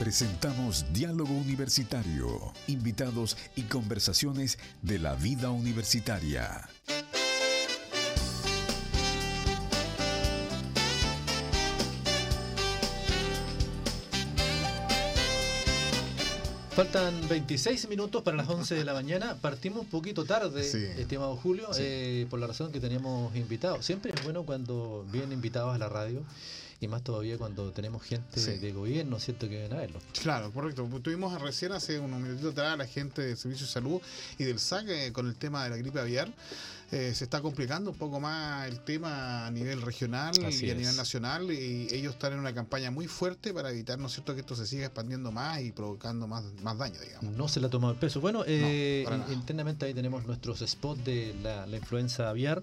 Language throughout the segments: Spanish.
Presentamos Diálogo Universitario, invitados y conversaciones de la vida universitaria. Faltan 26 minutos para las 11 de la mañana. Partimos un poquito tarde, estimado Julio, eh, por la razón que teníamos invitados. Siempre es bueno cuando vienen invitados a la radio y más todavía cuando tenemos gente de gobierno, ¿cierto? Que vienen a verlo. Claro, correcto. Tuvimos recién hace unos minutitos atrás a la gente del Servicio de Salud y del SAC eh, con el tema de la gripe aviar. Eh, se está complicando un poco más el tema a nivel regional y a nivel nacional y ellos están en una campaña muy fuerte para evitar, ¿no es cierto?, que esto se siga expandiendo más y provocando más, más daño, digamos. No se le ha tomado el peso. Bueno, eh, internamente ahí tenemos nuestros spots de la, influenza aviar,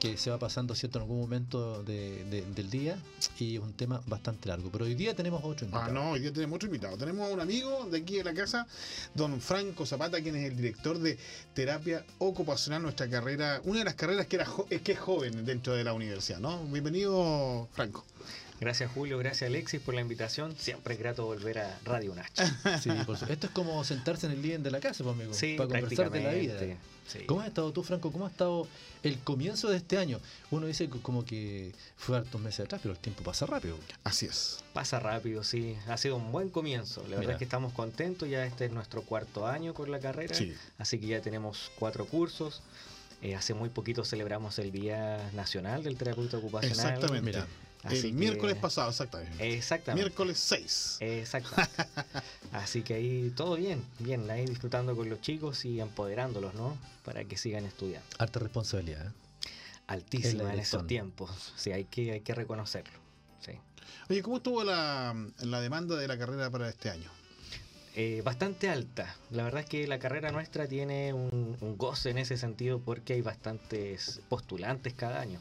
que se va pasando, ¿cierto?, en algún momento del día y es un tema bastante largo. Pero hoy día tenemos otro invitado. Ah, no, hoy día tenemos otro invitado. Tenemos a un amigo de aquí de la casa, don Franco Zapata, quien es el director de terapia ocupacional, nuestra carrera una de las carreras que, era que es joven dentro de la universidad, ¿no? Bienvenido, Franco. Gracias Julio, gracias Alexis por la invitación. Siempre es grato volver a Radio Nacho. Sí, por Esto es como sentarse en el living de la casa, pues, amigo, sí, para conversar de la vida. ¿Cómo has estado tú, Franco? ¿Cómo ha estado el comienzo de este año? Uno dice como que fue hartos meses atrás, pero el tiempo pasa rápido. Así es. Pasa rápido, sí. Ha sido un buen comienzo. La verdad es que estamos contentos. Ya este es nuestro cuarto año con la carrera. Así que ya tenemos cuatro cursos. Eh, hace muy poquito celebramos el Día Nacional del Terapeuta Ocupacional. Exactamente. el miércoles pasado, exactamente. Exactamente. Miércoles 6. Exactamente. Así que ahí todo bien, bien, ahí disfrutando con los chicos y empoderándolos, ¿no? Para que sigan estudiando. Harta responsabilidad. ¿eh? Altísima en estos tiempos. Sí, hay que, hay que reconocerlo. Sí. Oye, ¿cómo estuvo la, la demanda de la carrera para este año? Eh, bastante alta. La verdad es que la carrera nuestra tiene un, goce en ese sentido porque hay bastantes postulantes cada año.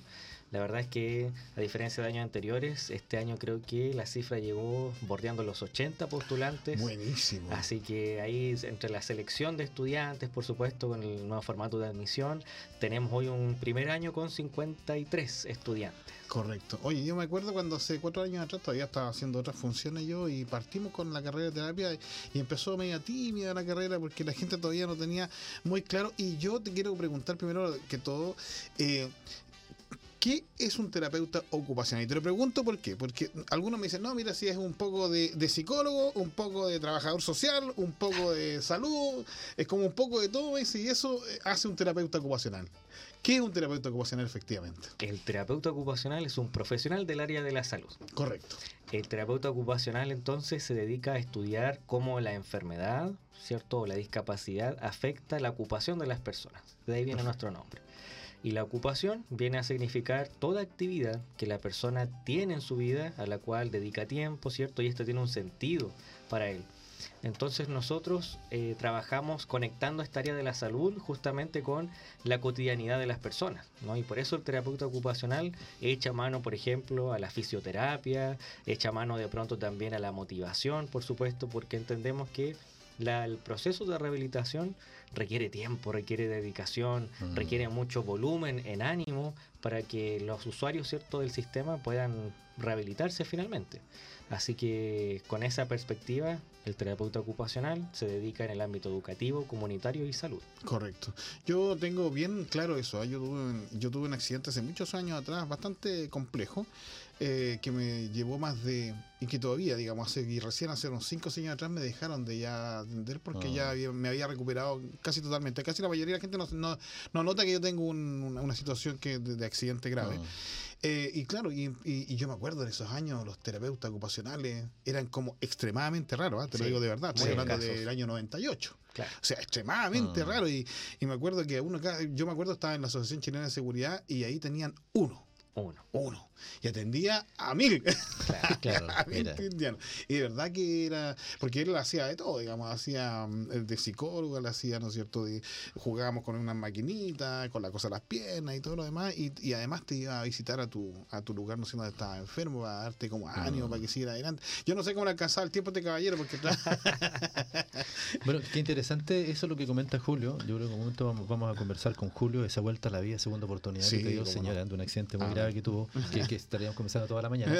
La verdad es que, a diferencia de años anteriores, este año creo que la cifra llegó bordeando los 80 postulantes. Buenísimo. Así que ahí, entre la selección de estudiantes, por supuesto, con el nuevo formato de admisión, tenemos hoy un primer año con 53 estudiantes. Correcto. Oye, yo me acuerdo cuando hace cuatro años atrás todavía estaba haciendo otras funciones yo y partimos con la carrera de terapia y empezó media tímida la carrera porque la gente todavía no tenía muy claro. Y yo te quiero preguntar primero que todo, eh, ¿Qué es un terapeuta ocupacional? Y te lo pregunto por qué. Porque algunos me dicen, no, mira, si es un poco de, psicólogo, un poco de trabajador social, un poco de salud, es como un poco de todo, y eso eh, hace un terapeuta ocupacional. ¿Qué es un terapeuta ocupacional efectivamente? El terapeuta ocupacional es un profesional del área de la salud. Correcto. El terapeuta ocupacional entonces se dedica a estudiar cómo la enfermedad, ¿cierto? O la discapacidad afecta la ocupación de las personas. De ahí viene nuestro nombre. Y la ocupación viene a significar toda actividad que la persona tiene en su vida, a la cual dedica tiempo, ¿cierto? Y esto tiene un sentido para él. Entonces nosotros eh, trabajamos conectando esta área de la salud justamente con la cotidianidad de las personas, ¿no? Y por eso el terapeuta ocupacional echa mano, por ejemplo, a la fisioterapia, echa mano de pronto también a la motivación, por supuesto, porque entendemos que el proceso de rehabilitación requiere tiempo, requiere dedicación, mm. requiere mucho volumen en ánimo para que los usuarios ¿cierto? del sistema puedan rehabilitarse finalmente. Así que con esa perspectiva, el terapeuta ocupacional se dedica en el ámbito educativo, comunitario y salud. Correcto. Yo tengo bien claro eso. ¿eh? Yo tuve, yo tuve un accidente hace muchos años atrás, bastante complejo, eh, que me llevó más de, y que todavía, digamos, hace, y recién hace unos 5 años atrás me dejaron de ya atender porque ya ah. me había recuperado casi totalmente. Casi la mayoría de la gente no, no, nota que yo tengo una, situación que de, accidente grave. Ah. Eh, y claro, y, yo me acuerdo en esos años, los terapeutas ocupacionales eran como extremadamente raros, ¿ah? te lo digo de verdad, estoy hablando del año 98. O sea, extremadamente raro. Y, y, me acuerdo que uno, yo me acuerdo estaba en la Asociación Chilena de Seguridad y ahí tenían uno uno. Uno. Y atendía a mil. Claro, a mil indianos. Y de verdad que era. Porque él hacía de todo, digamos. Hacía mm, de psicólogo, le hacía, ¿no es cierto? De, jugábamos con una maquinita, con la cosa de las piernas y todo lo demás. Y, y además te iba a visitar a tu, a tu lugar, no sé dónde estabas enfermo, para darte como ánimo, para que siguiera adelante. Yo no sé cómo le alcanzaba el tiempo a este caballero, porque. bueno, qué interesante eso lo que comenta Julio. Yo creo que en un momento vamos, vamos a conversar con Julio, esa vuelta a la vida, segunda oportunidad que te dio señalando un accidente muy grave grave que tuvo, que, estaríamos comenzando toda la mañana.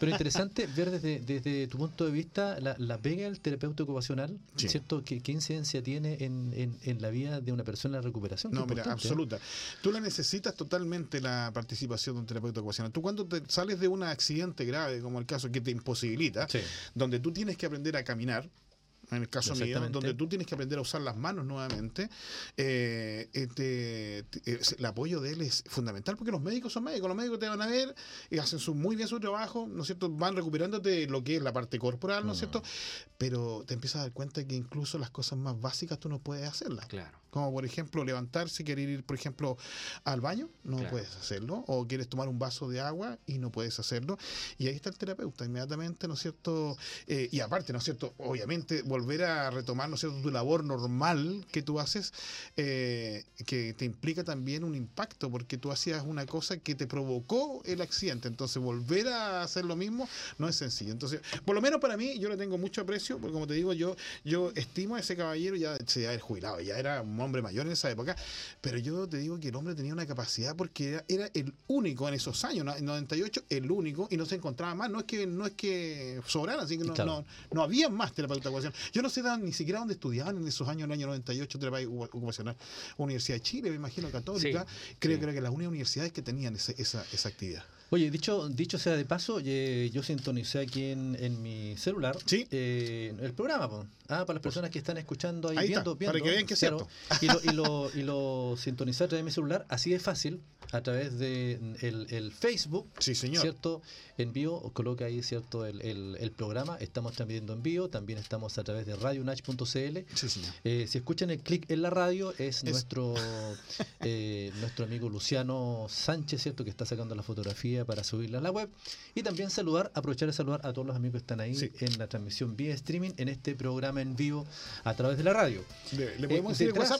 Pero interesante ver desde, desde tu punto de vista la, la pega del terapeuta ocupacional, ¿cierto? ¿Qué, ¿Qué, incidencia tiene en, en, en, la vida de una persona en la recuperación? No, mira, ¿eh? absoluta. Tú la necesitas totalmente la participación de un terapeuta ocupacional. Tú cuando te sales de un accidente grave, como el caso que te imposibilita, donde tú tienes que aprender a caminar, en el caso mío, donde tú tienes que aprender a usar las manos nuevamente, eh, eh, el apoyo de él es fundamental porque los médicos son médicos, los médicos te van a ver y hacen su, muy bien su trabajo, ¿no es cierto? Van recuperándote lo que es la parte corporal, ¿no es cierto? Pero te empiezas a dar cuenta que incluso las cosas más básicas tú no puedes hacerlas. Claro. Como por ejemplo levantarse, querer ir, por ejemplo, al baño, no puedes hacerlo. O quieres tomar un vaso de agua y no puedes hacerlo. Y ahí está el terapeuta, inmediatamente, ¿no es cierto? Eh, y aparte, ¿no es cierto? Obviamente, volver a retomar, ¿no es cierto?, tu labor normal que tú haces, eh, que te implica también un impacto, porque tú hacías una cosa que te provocó el accidente. Entonces, volver a hacer lo mismo no es sencillo. Entonces, por lo menos para mí, yo le tengo mucho aprecio, porque como te digo, yo, yo estimo a ese caballero ya se había jubilado, ya era un hombre mayor en esa época, pero yo te digo que el hombre tenía una capacidad porque era, el único en esos años, en 98, el único, y no se encontraba más, no es que no es que sobraran, así que no, no, no, había más terapeuta ocupacional. Yo no sé ni siquiera dónde estudiaban en esos años, en el año 98, terapeuta ocupacional. Universidad de Chile, me imagino, católica, creo, creo que las únicas universidades que tenían esa, esa actividad. Oye, dicho, dicho sea de paso, yo sintonicé aquí en, mi celular eh, el programa. Ah, para las personas que están escuchando ahí, viendo, viendo, Para que vean que es cierto. Y lo, y lo, y lo sintonicé a través de mi celular, así de fácil, a través de el, Facebook. Sí, señor. ¿Cierto? Envío, coloca ahí, ¿cierto? El, el, programa. Estamos transmitiendo en vivo. También estamos a través de radionach.cl. Sí, señor. Eh, si escuchan el clic en la radio, es, nuestro eh, nuestro amigo Luciano Sánchez, ¿cierto? Que está sacando la fotografía para subirla a la web. Y también saludar, aprovechar de saludar a todos los amigos que están ahí en la transmisión vía streaming en este programa en vivo a través de la radio. ¿Le, podemos eh, decir WhatsApp?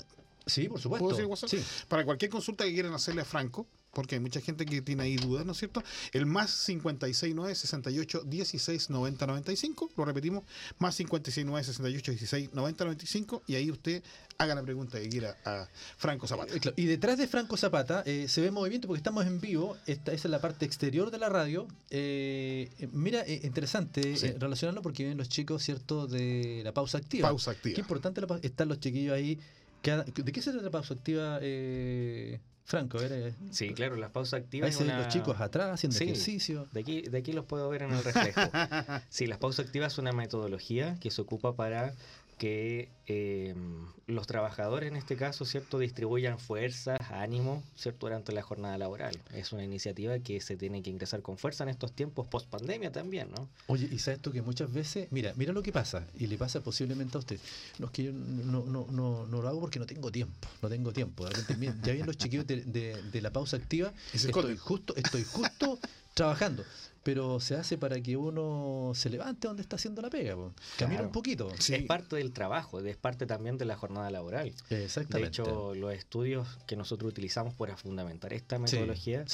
Sí, por supuesto. ¿Puedo decir WhatsApp? Para cualquier consulta que quieran hacerle a Franco, porque hay mucha gente que tiene ahí dudas, ¿no es cierto? El más 569 68 16 90 95, lo repetimos, más 569 68 16 90 95, y ahí usted haga la pregunta que quiera a Franco Zapata. Eh, y detrás de Franco Zapata eh, se ve movimiento porque estamos en vivo, esta, esa es la parte exterior de la radio. Eh, mira, interesante relacionarlo porque vienen los chicos, ¿cierto?, de la pausa activa. Pausa activa. Qué importante están los chiquillos ahí. ¿De qué se trata la pausa activa? Franco, ¿eres? Sí, claro, las pausas activas. Ahí los chicos atrás haciendo ejercicio. De aquí, de aquí los puedo ver en el reflejo. sí, las pausas activas es una metodología que se ocupa para que eh, los trabajadores en este caso, ¿cierto?, distribuyan fuerzas, ánimo, ¿cierto?, durante la jornada laboral. Es una iniciativa que se tiene que ingresar con fuerza en estos tiempos post pandemia también, ¿no? Oye, y sabes tú que muchas veces, mira, mira lo que pasa, y le pasa posiblemente a usted. No es que yo no, no, no, no lo hago porque no tengo tiempo, no tengo tiempo. ya vienen los chiquillos de, de, la pausa activa, estoy justo, estoy justo trabajando pero se hace para que uno se levante donde está haciendo la pega, camina un poquito. Es parte del trabajo, es parte también de la jornada laboral. Exactamente. De hecho, los estudios que nosotros utilizamos para fundamentar esta metodología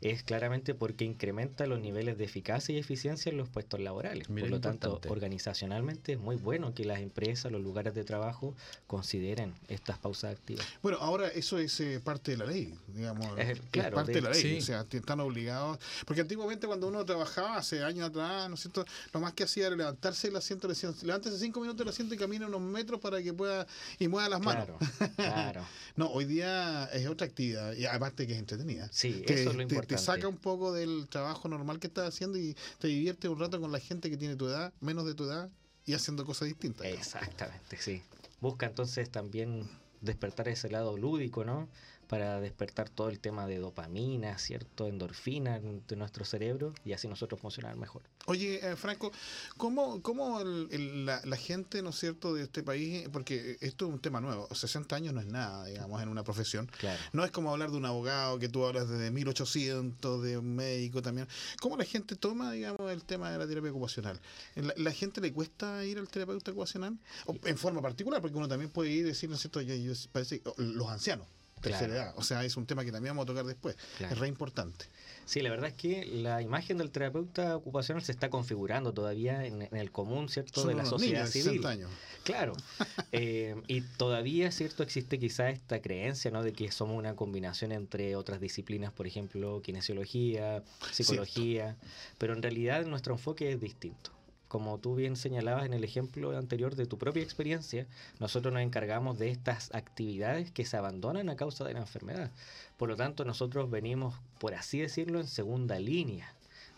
es claramente porque incrementa los niveles de eficacia y eficiencia en los puestos laborales. Por lo tanto, organizacionalmente es muy bueno que las empresas, los lugares de trabajo consideren estas pausas activas. Bueno, ahora eso es eh, parte de la ley, digamos. Es, parte de, la ley, o sea, están obligados. Porque antiguamente cuando uno trabajaba trabajaba hace años atrás, ¿no es cierto? Lo más que hacía era levantarse el asiento, levántese cinco minutos del asiento y camine unos metros para que pueda y mueva las manos. Claro, no, hoy día es otra actividad, y aparte que es entretenida. Sí, eso es lo importante. Te saca un poco del trabajo normal que estás haciendo y te divierte un rato con la gente que tiene tu edad, menos de tu edad, y haciendo cosas distintas. Exactamente, sí. Busca entonces también despertar ese lado lúdico, ¿no? Para despertar todo el tema de dopamina, ¿cierto? Endorfina de nuestro cerebro y así nosotros funcionar mejor. Oye, eh, Franco, ¿cómo, cómo la, gente, ¿no es cierto?, de este país, porque esto es un tema nuevo, 60 años no es nada, digamos, en una profesión. No es como hablar de un abogado que tú hablas desde 1800, de un médico también. ¿Cómo la gente toma, digamos, el tema de la terapia ocupacional? ¿La, la gente le cuesta ir al terapeuta ocupacional? en forma particular, porque uno también puede ir y decir, ¿no es cierto?, yo, parece, los ancianos tercera edad. O sea, es un tema que también vamos a tocar después. Es re importante. Sí, la verdad es que la imagen del terapeuta ocupacional se está configurando todavía en, el común, ¿cierto?, de la sociedad civil. Claro. Eh, y todavía, ¿cierto?, existe quizá esta creencia, ¿no?, de que somos una combinación entre otras disciplinas, por ejemplo, kinesiología, psicología, pero en realidad nuestro enfoque es distinto como tú bien señalabas en el ejemplo anterior de tu propia experiencia, nosotros nos encargamos de estas actividades que se abandonan a causa de la enfermedad. Por lo tanto, nosotros venimos, por así decirlo, en segunda línea.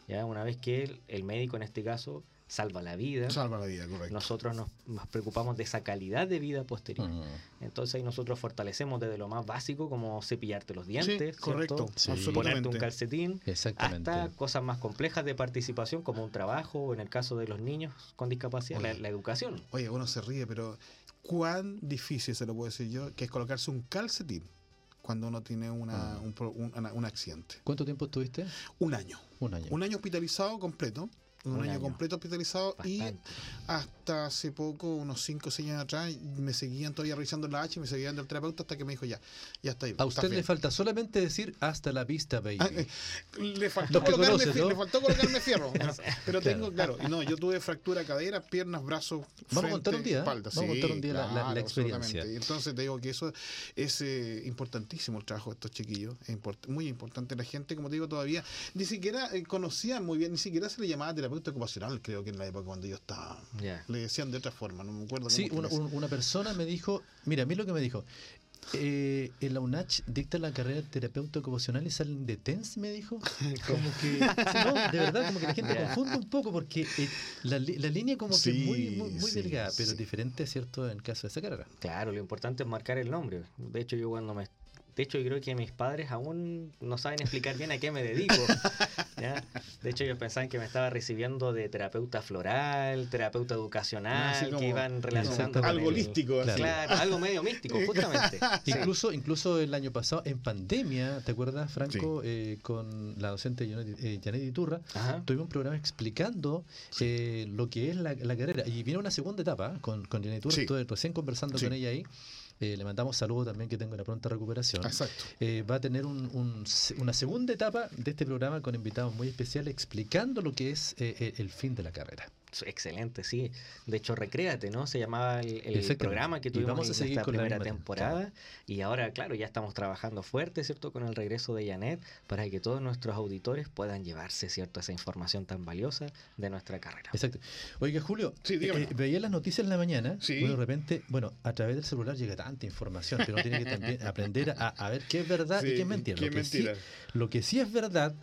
¿ya? Una vez que el médico, en este caso, salva la vida. Salva la vida, correcto. Nosotros nos, preocupamos de esa calidad de vida posterior. Entonces ahí nosotros fortalecemos desde lo más básico como cepillarte los dientes, correcto, ponerte un calcetín, hasta cosas más complejas de participación como un trabajo o en el caso de los niños con discapacidad, la, educación. Oye, uno se ríe, pero cuán difícil se lo puedo decir yo que es colocarse un calcetín cuando uno tiene una, un, un, accidente. ¿Cuánto tiempo estuviste? Un año. Un año. Un año hospitalizado completo un, año, completo hospitalizado y hasta hace poco, unos 5 o 6 años atrás, me seguían todavía revisando la H, me seguían del terapeuta hasta que me dijo ya, ya está ahí. A usted le falta solamente decir hasta la vista, baby. Ah, eh, le, faltó colocarme, le faltó colocarme fierro. pero tengo, claro, y no, yo tuve fractura cadera, piernas, brazos, Vamos a contar un día. Espalda. Vamos a contar un día la, experiencia. entonces te digo que eso es eh, importantísimo el trabajo de estos chiquillos, es muy importante. La gente, como te digo, todavía ni siquiera eh, conocían muy bien, ni siquiera se le llamaba terapeuta ocupacional, creo que en la época cuando yo estaba. Le decían de otra forma, no me acuerdo. Sí, una, persona me dijo, mira, a mí lo que me dijo, eh, en la UNACH dicta la carrera de terapeuta ocupacional y salen de TENS, me dijo. Como que, no, de verdad, como que la gente confunde un poco porque eh, la, la, línea como que es muy, muy, muy delgada, pero diferente, ¿cierto?, en el caso de esa carrera. Claro, lo importante es marcar el nombre. De hecho, yo cuando me de hecho, yo creo que mis padres aún no saben explicar bien a qué me dedico. De hecho, ellos pensaban que me estaba recibiendo de terapeuta floral, terapeuta educacional, que iban relacionando algo holístico. Claro, algo medio místico, justamente. incluso, incluso el año pasado, en pandemia, ¿te acuerdas, Franco? Eh, con la docente eh, Janet Iturra, tuvimos un programa explicando eh, lo que es la, carrera. Y viene una segunda etapa con, con Janet Iturra, estuve recién conversando con ella ahí. Eh, le mandamos saludos también que tenga una pronta recuperación. Exacto. Eh, va a tener una segunda etapa de este programa con invitados muy especiales explicando lo que es eh, el fin de la carrera. Excelente, sí. De hecho, Recréate, ¿no? Se llamaba el, programa que tuvimos en esta primera temporada. Y ahora, claro, ya estamos trabajando fuerte, ¿cierto? Con el regreso de Janet para que todos nuestros auditores puedan llevarse, ¿cierto? Esa información tan valiosa de nuestra carrera. Exacto. Oiga, Julio, eh, veía las noticias en la mañana. Sí. de repente, bueno, a través del celular llega tanta información que uno tiene que también aprender a, ver qué es verdad y qué es mentira. Qué mentira. lo que sí es verdad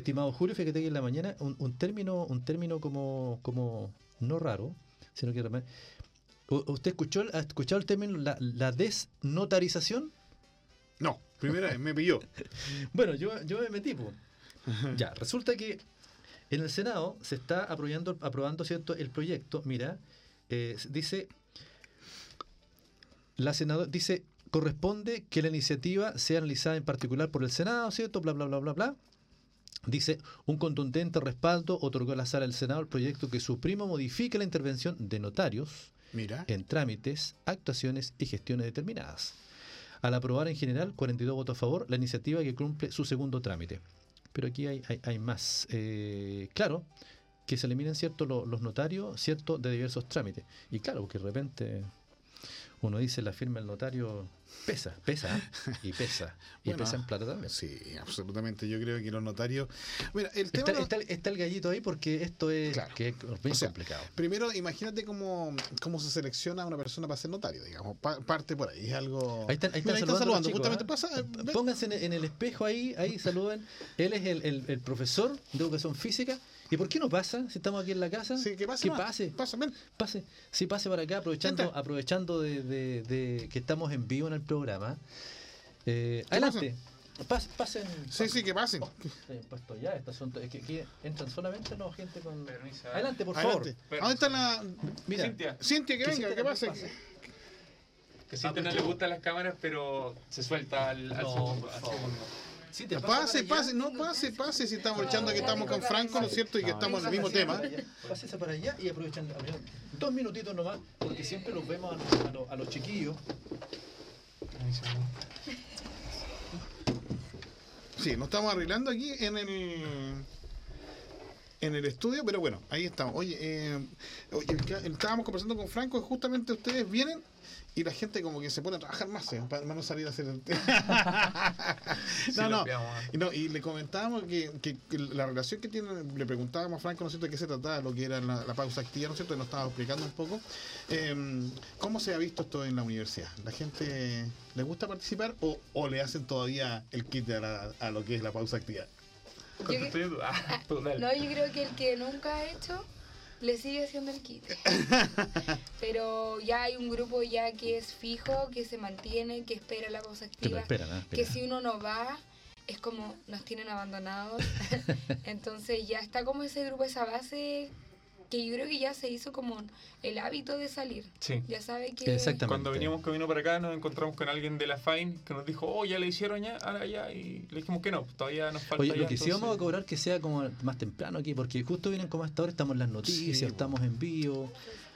Estimado Julio, fíjate que en la mañana un, término, un término como, como no raro, sino que ¿Usted escuchó, ha escuchado el término la, desnotarización? No, primera vez me pilló. bueno, yo, yo me metí. ya, resulta que en el Senado se está aprobando, aprobando ¿cierto? el proyecto. Mira, eh, dice, la senadora dice, corresponde que la iniciativa sea analizada en particular por el Senado, ¿cierto? Bla, bla, bla, bla, bla. Dice, un contundente respaldo otorgó a la sala del Senado el proyecto que suprima o modifique la intervención de notarios en trámites, actuaciones y gestiones determinadas. Al aprobar en general 42 votos a favor, la iniciativa que cumple su segundo trámite. Pero aquí hay, hay, más. Eh, claro, que se eliminen cierto los notarios cierto de diversos trámites. Y claro, porque de repente uno dice la firma del notario pesa, pesa y pesa. Y pesa en plata también. Sí, absolutamente. Yo creo que los notarios. Mira, el tema está, está, el gallito ahí porque esto es, que es bien complicado. Primero, imagínate cómo, cómo se selecciona a una persona para ser notario, digamos. parte por ahí. Es algo. Ahí están, ahí están saludando. justamente ¿ah? pasa. Pónganse en, el espejo ahí, ahí saluden. Él es el, el, el profesor de educación física ¿Y por qué no pasa? Si estamos aquí en la casa. Sí, que pase. Que pase. Pasa, Pase. Sí, pase para acá, aprovechando, aprovechando de, que estamos en vivo en el programa. Eh, adelante. pasen. Sí, sí, que pasen. puesto ya, este asunto. Es que aquí entran solamente no gente con. Adelante, por favor. ¿Dónde está la. Mira, Cintia. Cintia, que venga, que pase. Que Cintia no le gustan las cámaras, pero se suelta al, al segundo. Pase, pase, no pase, pase, si estamos echando que estamos con Franco, ¿no es cierto? Y que estamos en el mismo tema. Pásese para allá y aprovechando dos minutitos nomás, porque siempre los vemos a, los chiquillos. Sí, nos estamos arreglando aquí en el en el estudio, pero bueno, ahí estamos. Oye, eh, estábamos conversando con Franco y justamente ustedes vienen y la gente como que se pone a trabajar más ¿eh? para, no salir a hacer el no, no. Y, no, y le comentábamos que, que, la relación que tiene, le preguntábamos a Franco, ¿no es cierto?, de qué se trataba, lo que era la, pausa activa, ¿no es cierto?, y nos estaba explicando un poco. Eh, ¿Cómo se ha visto esto en la universidad? ¿La gente le gusta participar o, o le hacen todavía el kit a, a lo que es la pausa activa? Ah, no, yo creo que el que nunca ha hecho le sigue haciendo el kit. Pero ya hay un grupo ya que es fijo, que se mantiene, que espera la voz activa. Que, si uno no va, es como nos tienen abandonados. Entonces ya está como ese grupo, esa base que yo creo que ya se hizo como el hábito de salir. Sí. Ya sabe que... Exactamente. Cuando veníamos camino para acá nos encontramos con alguien de la FAIN que nos dijo, oh, ya le hicieron ya, ahora ya, y le dijimos que no, todavía nos falta Oye, lo que sí vamos a cobrar que sea como más temprano aquí, porque justo vienen como hasta ahora, estamos en las noticias, estamos en vivo.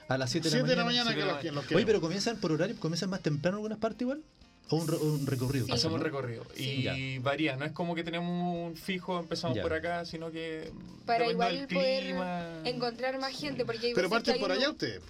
A las 7 de la mañana. De la mañana que Oye, pero comienzan por horario, comienzan más temprano en algunas partes igual. O un, recorrido. Hacemos un recorrido. Y varía. No es como que tenemos un fijo, empezamos por acá, sino que. Para igual poder encontrar más gente. Porque Pero parten por allá ustedes.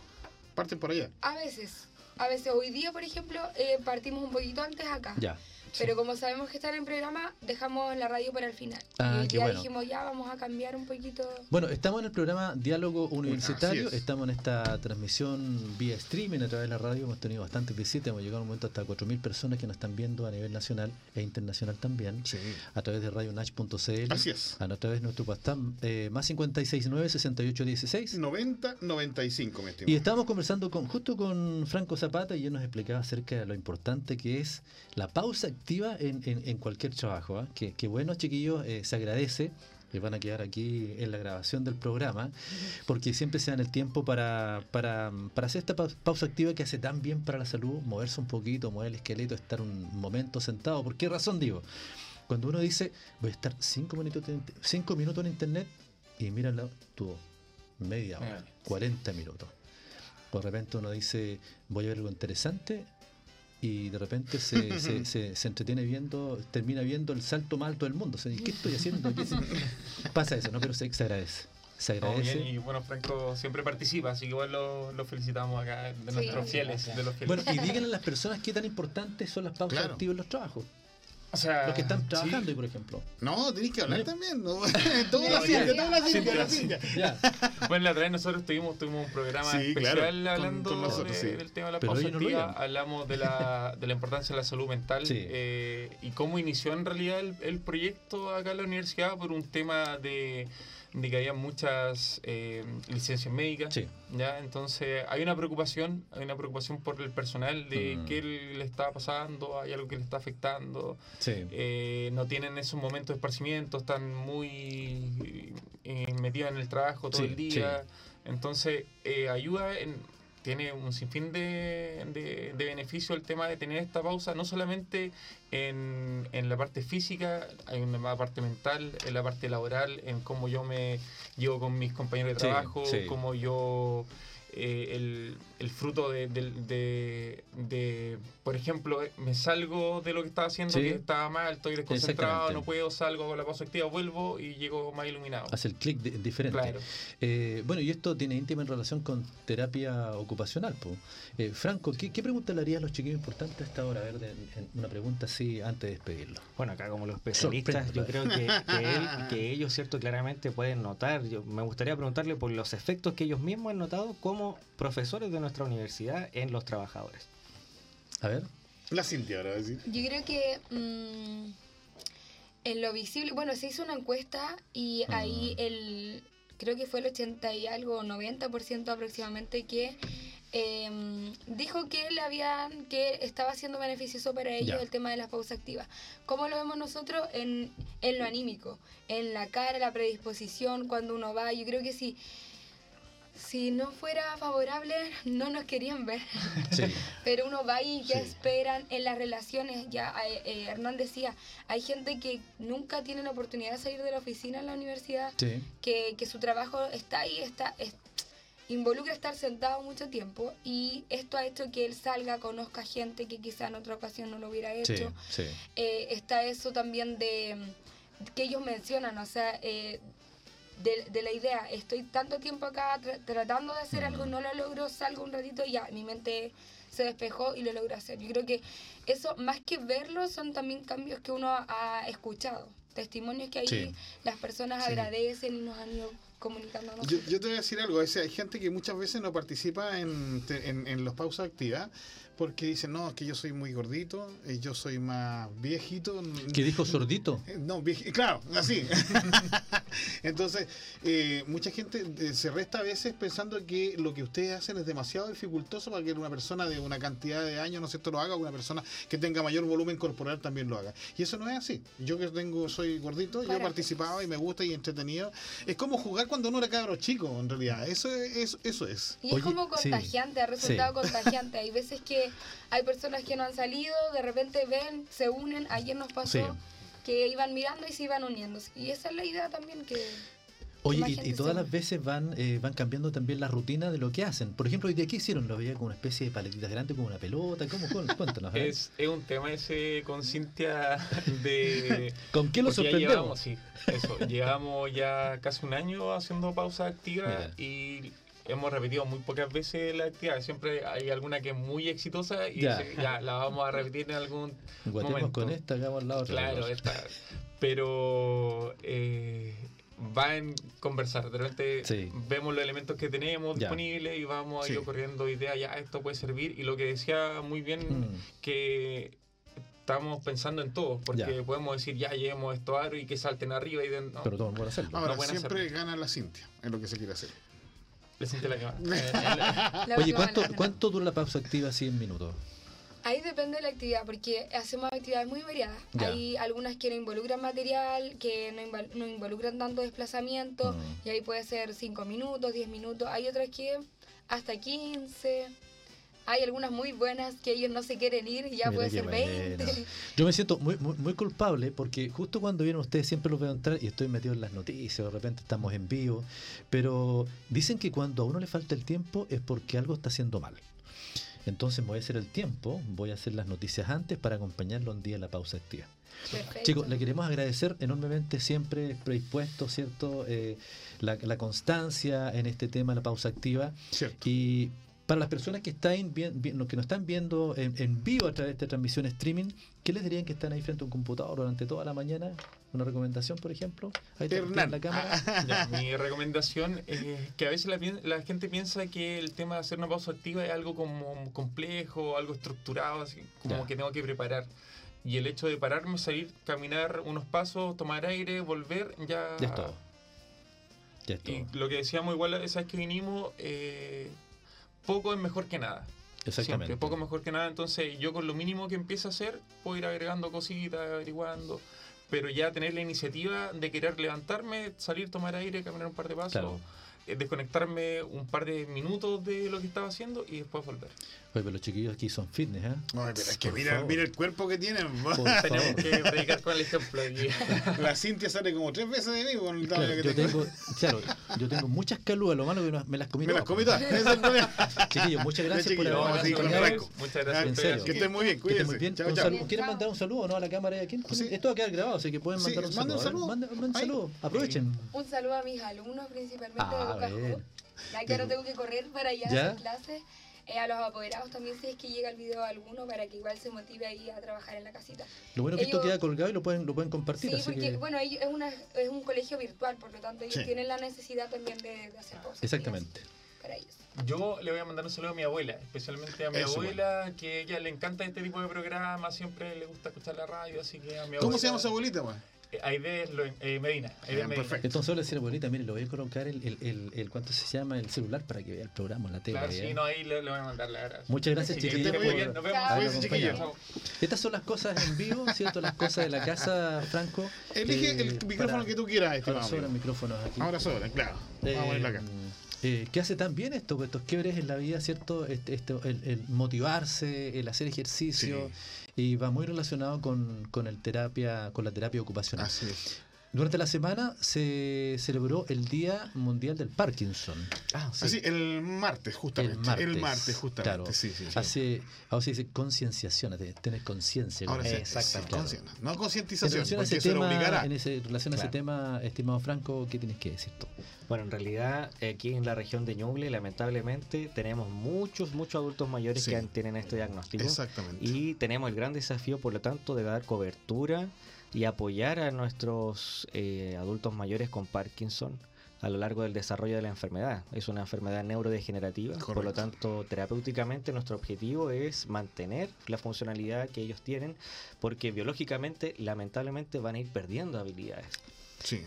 Parten por allá. A veces. A veces. Hoy día, por ejemplo, eh, partimos un poquito antes acá. Ya. Pero como sabemos que están en programa, dejamos la radio para el final. Ah, y ya dijimos, ya vamos a cambiar un poquito. Bueno, estamos en el programa Diálogo Universitario. Estamos en esta transmisión vía streaming a través de la radio. Hemos tenido bastantes visitas. Hemos llegado a un momento hasta 4.000 personas que nos están viendo a nivel nacional e internacional también. A través de radionach.cl. Así es. A través de nuestro WhatsApp, eh, más 569 6816 90 95, me Y estamos conversando con, justo con Franco Zapata y él nos explicaba acerca de lo importante que es la pausa activa en, en, cualquier trabajo. ¿ah? Que, que, bueno, chiquillos, eh, se agradece. que van a quedar aquí en la grabación del programa, porque siempre se dan el tiempo para, para, para hacer esta pausa activa que hace tan bien para la salud, moverse un poquito, mover el esqueleto, estar un momento sentado. ¿Por qué razón digo? Cuando uno dice, voy a estar cinco minutos, en, cinco minutos en internet, y míralo, tuvo media hora, 40 minutos. Por repente uno dice, voy a ver algo interesante, y de repente se, se, se, entretiene viendo, termina viendo el salto más alto del mundo. ¿Qué estoy haciendo? Pasa eso, ¿no? Pero se, agradece. Se agradece. y bueno, Franco siempre participa, así que igual lo, felicitamos acá de nuestros fieles, de los fieles. Bueno, y díganle a las personas qué tan importantes son las pausas activas en los trabajos. O sea, los que están trabajando, y por ejemplo. No, tenéis que hablar también. ¿no? toda la ciencia, toda la ciencia, Ya. Bueno, la otra vez nosotros tuvimos, tuvimos un programa especial hablando del tema de la activa. Hablamos de la, de la importancia de la salud mental eh, y cómo inició en realidad el, el proyecto acá en la universidad por un tema de de que había muchas eh, licencias médicas. ¿ya? Entonces hay una preocupación, hay una preocupación por el personal de mm. qué le está pasando, hay algo que le está afectando. Eh, no tienen esos momentos de esparcimiento, están muy eh, metidos en el trabajo todo el día. Entonces ayuda en tiene un sinfín de, de, de beneficio el tema de tener esta pausa, no solamente en, en, la parte física, hay una parte mental, en la parte laboral, en cómo yo me llevo con mis compañeros de trabajo, cómo yo eh, el, el, fruto de, de, por ejemplo, eh, me salgo de lo que estaba haciendo, que estaba mal, estoy desconcentrado, no puedo, salgo con la pausa activa, vuelvo y llego más iluminado. Hace el clic diferente. Eh, bueno, y esto tiene íntima en relación con terapia ocupacional. Franco, ¿qué, pregunta le harías a los chiquillos importantes a esta hora? A ver, una pregunta así antes de despedirlo. Bueno, acá como los especialistas, yo creo que, que, ellos, cierto, claramente pueden notar. Yo, me gustaría preguntarle por los efectos que ellos mismos han notado como profesores de nuestra universidad en los trabajadores. A ver. La Cintia ahora decir. Yo creo que mm, en lo visible, bueno, se hizo una encuesta y ahí el, creo que fue el 80 y algo, 90% aproximadamente que em, dijo que le habían, que estaba siendo beneficioso para ellos el tema de las pausas activas. ¿Cómo lo vemos nosotros? En, en lo anímico, en la cara, la predisposición, cuando uno va. Yo creo que sí si no fuera favorable, no nos querían ver. Pero uno va y ya esperan en las relaciones. Ya eh, eh, Hernán decía, hay gente que nunca tiene la oportunidad de salir de la oficina en la universidad, que, que, su trabajo está ahí, está, involucra estar sentado mucho tiempo y esto ha hecho que él salga, conozca gente que quizá en otra ocasión no lo hubiera hecho. Eh, está eso también de que ellos mencionan, o sea, eh, de, la idea, estoy tanto tiempo acá tratando de hacer algo, no lo logro, salgo un ratito y ya, mi mente se despejó y lo logro hacer. Yo creo que eso, más que verlo, son también cambios que uno ha escuchado, testimonios que ahí las personas agradecen y nos han ido comunicando. Yo, yo, te voy a decir algo, hay gente que muchas veces no participa en, en, en los pausas activas porque dicen, no, es que yo soy muy gordito, y yo soy más viejito. ¿Qué dijo sordito? Eh, no, claro, así. Entonces, eh, mucha gente eh, se resta a veces pensando que lo que ustedes hacen es demasiado dificultoso para que una persona de una cantidad de años, no sé, esto lo haga, o una persona que tenga mayor volumen corporal también lo haga. Y eso no es así. Yo que tengo, soy gordito, yo he participado y me gusta y entretenido. Es como jugar cuando uno era cabro chico, en realidad. Eso es. Eso es. Y es como contagiante, ha resultado contagiante. Hay veces que hay personas que no han salido, de repente ven, se unen. Ayer nos pasó que iban mirando y se iban uniendo. Y esa es la idea también que... Oye, y, todas las veces van eh, van cambiando también la rutina de lo que hacen. Por ejemplo, ¿y de qué hicieron? ¿Lo veía como una especie de paletitas grande, como una pelota? ¿Cómo? Cuéntanos. es, es un tema ese con Cintia de... ¿Con qué lo sorprendemos? sí, eso. llevamos ya casi un año haciendo pausa activa y hemos repetido muy pocas veces la actividad. Siempre hay alguna que es muy exitosa y ya, la vamos a repetir en algún momento. con esta, hagamos la otra. Claro, esta. Pero eh, va en conversar. De repente vemos los elementos que tenemos disponibles y vamos ahí ocurriendo ideas, ya esto puede servir. Y lo que decía muy bien, mm. que estamos pensando en todo, porque podemos decir, ya llevemos esto aro y que salten arriba y de, Pero todos pueden hacerlo. Ahora, siempre gana la Cintia en lo que se quiere hacer. Oye, ¿cuánto, ¿cuánto dura la pausa activa? 100 minutos. Ahí depende de la actividad, porque hacemos actividades muy variadas. Hay algunas que no involucran material, que no, involucran tanto desplazamiento, mm. y ahí puede ser 5 minutos, 10 minutos. Hay otras que hasta 15. Hay algunas muy buenas que ellos no se quieren ir y ya puede ser 20. Yo me siento muy, muy, culpable porque justo cuando vienen ustedes siempre los veo entrar y estoy metido en las noticias, de repente estamos en vivo, pero dicen que cuando a uno le falta el tiempo es porque algo está haciendo mal. Entonces voy a hacer el tiempo, voy a hacer las noticias antes para acompañarlo un día en la pausa activa. Chicos, le queremos agradecer enormemente siempre predispuesto, ¿cierto? Eh, la, la, constancia en este tema, la pausa activa. Cierto. Y para las personas que están que nos están viendo en, vivo a través de esta transmisión streaming, ¿qué les dirían que están ahí frente a un computador durante toda la mañana? ¿Una recomendación, por ejemplo? Ahí está la cámara. mi recomendación es que a veces la, gente piensa que el tema de hacer una pausa activa es algo como complejo, algo estructurado, así como que tengo que preparar. Y el hecho de pararme, salir, caminar unos pasos, tomar aire, volver, ya... Ya es todo. Ya es todo. Y lo que decíamos igual, esa que vinimos... Eh, poco es mejor que nada. Exactamente. Siempre, poco mejor que nada. Entonces, yo con lo mínimo que empiece a hacer, puedo ir agregando cositas, averiguando. Pero ya tener la iniciativa de querer levantarme, salir, tomar aire, caminar un par de pasos. Eh, desconectarme un par de minutos de lo que estaba haciendo y después volver. Oye, pero los chiquillos aquí son fitness, ¿eh? No, pero es que mira, mira, el cuerpo que tienen. Tenemos que predicar con el ejemplo aquí. La Cintia sale como tres veces de mí con el tamaño que yo tengo. Claro, yo tengo muchas calugas, lo malo que me las comí Me las comí todas, ese es el problema. Chiquillos, muchas gracias por haber acompañado. Muchas gracias. En serio. Que estén muy bien, cuídense. muy bien. Chao, chao. ¿Quieren mandar un saludo no a la cámara de aquí? Esto va a quedar grabado, así que pueden mandar un saludo. Manden un saludo. Manden un saludo. Aprovechen. Un saludo a mis alumnos, principalmente de Bocajú. Ya que ahora tengo que correr para allá a clases. Eh, a los apoderados también si es que llega el video a alguno para que igual se motive ahí a trabajar en la casita. Lo bueno es que esto queda colgado y lo pueden, lo pueden compartir. Sí, porque bueno, es, una, es un colegio virtual, por lo tanto ellos tienen la necesidad también de, hacer cosas. Exactamente. Para ellos. Yo le voy a mandar un saludo a mi abuela, especialmente a mi abuela, que ella le encanta este tipo de programas, siempre le gusta escuchar la radio, así que a mi abuela. ¿Cómo se llama su abuelita, man? Aide eh, Medina. Aide Medina. Perfecto. Entonces, solo decir, abuelita, mire, le voy a colocar el, el, el, el, ¿cuánto se llama? El celular para que vea el programa la tele. Claro, sí, no, ahí le, le, voy a mandar la gracia. Muchas gracias, sí, chiquillos. Muy bien, nos vemos. chiquillos. Estas son las cosas en vivo, ¿cierto? Las cosas de la casa, Franco. Elige el eh, micrófono que tú quieras, estimado. Ahora sobran micrófonos aquí. Ahora sobran, claro. Vamos a ponerlo acá. Eh, ¿Qué hace tan bien esto? Pues estos quiebres en la vida, ¿cierto? Este, esto, el, el, motivarse, el hacer ejercicio, y va muy relacionado con, con, el terapia, con la terapia ocupacional. Así es. Durante la semana se celebró el Día Mundial del Parkinson. Ah, sí. el martes, justamente. El martes, justamente. Claro. Sí, sí, Hace, ahora se dice concienciación, tener conciencia. Ahora sí, exactamente. No concientización, en relación, a ese, tema, en ese, relación a ese tema, estimado Franco, ¿qué tienes que decir tú? Bueno, en realidad aquí en la región de Ñuble, lamentablemente, tenemos muchos, muchos adultos mayores que tienen este diagnóstico. Exactamente. Y tenemos el gran desafío, por lo tanto, de dar cobertura y apoyar a nuestros eh, adultos mayores con Parkinson a lo largo del desarrollo de la enfermedad. Es una enfermedad neurodegenerativa, por lo tanto, terapéuticamente nuestro objetivo es mantener la funcionalidad que ellos tienen, porque biológicamente, lamentablemente, van a ir perdiendo habilidades.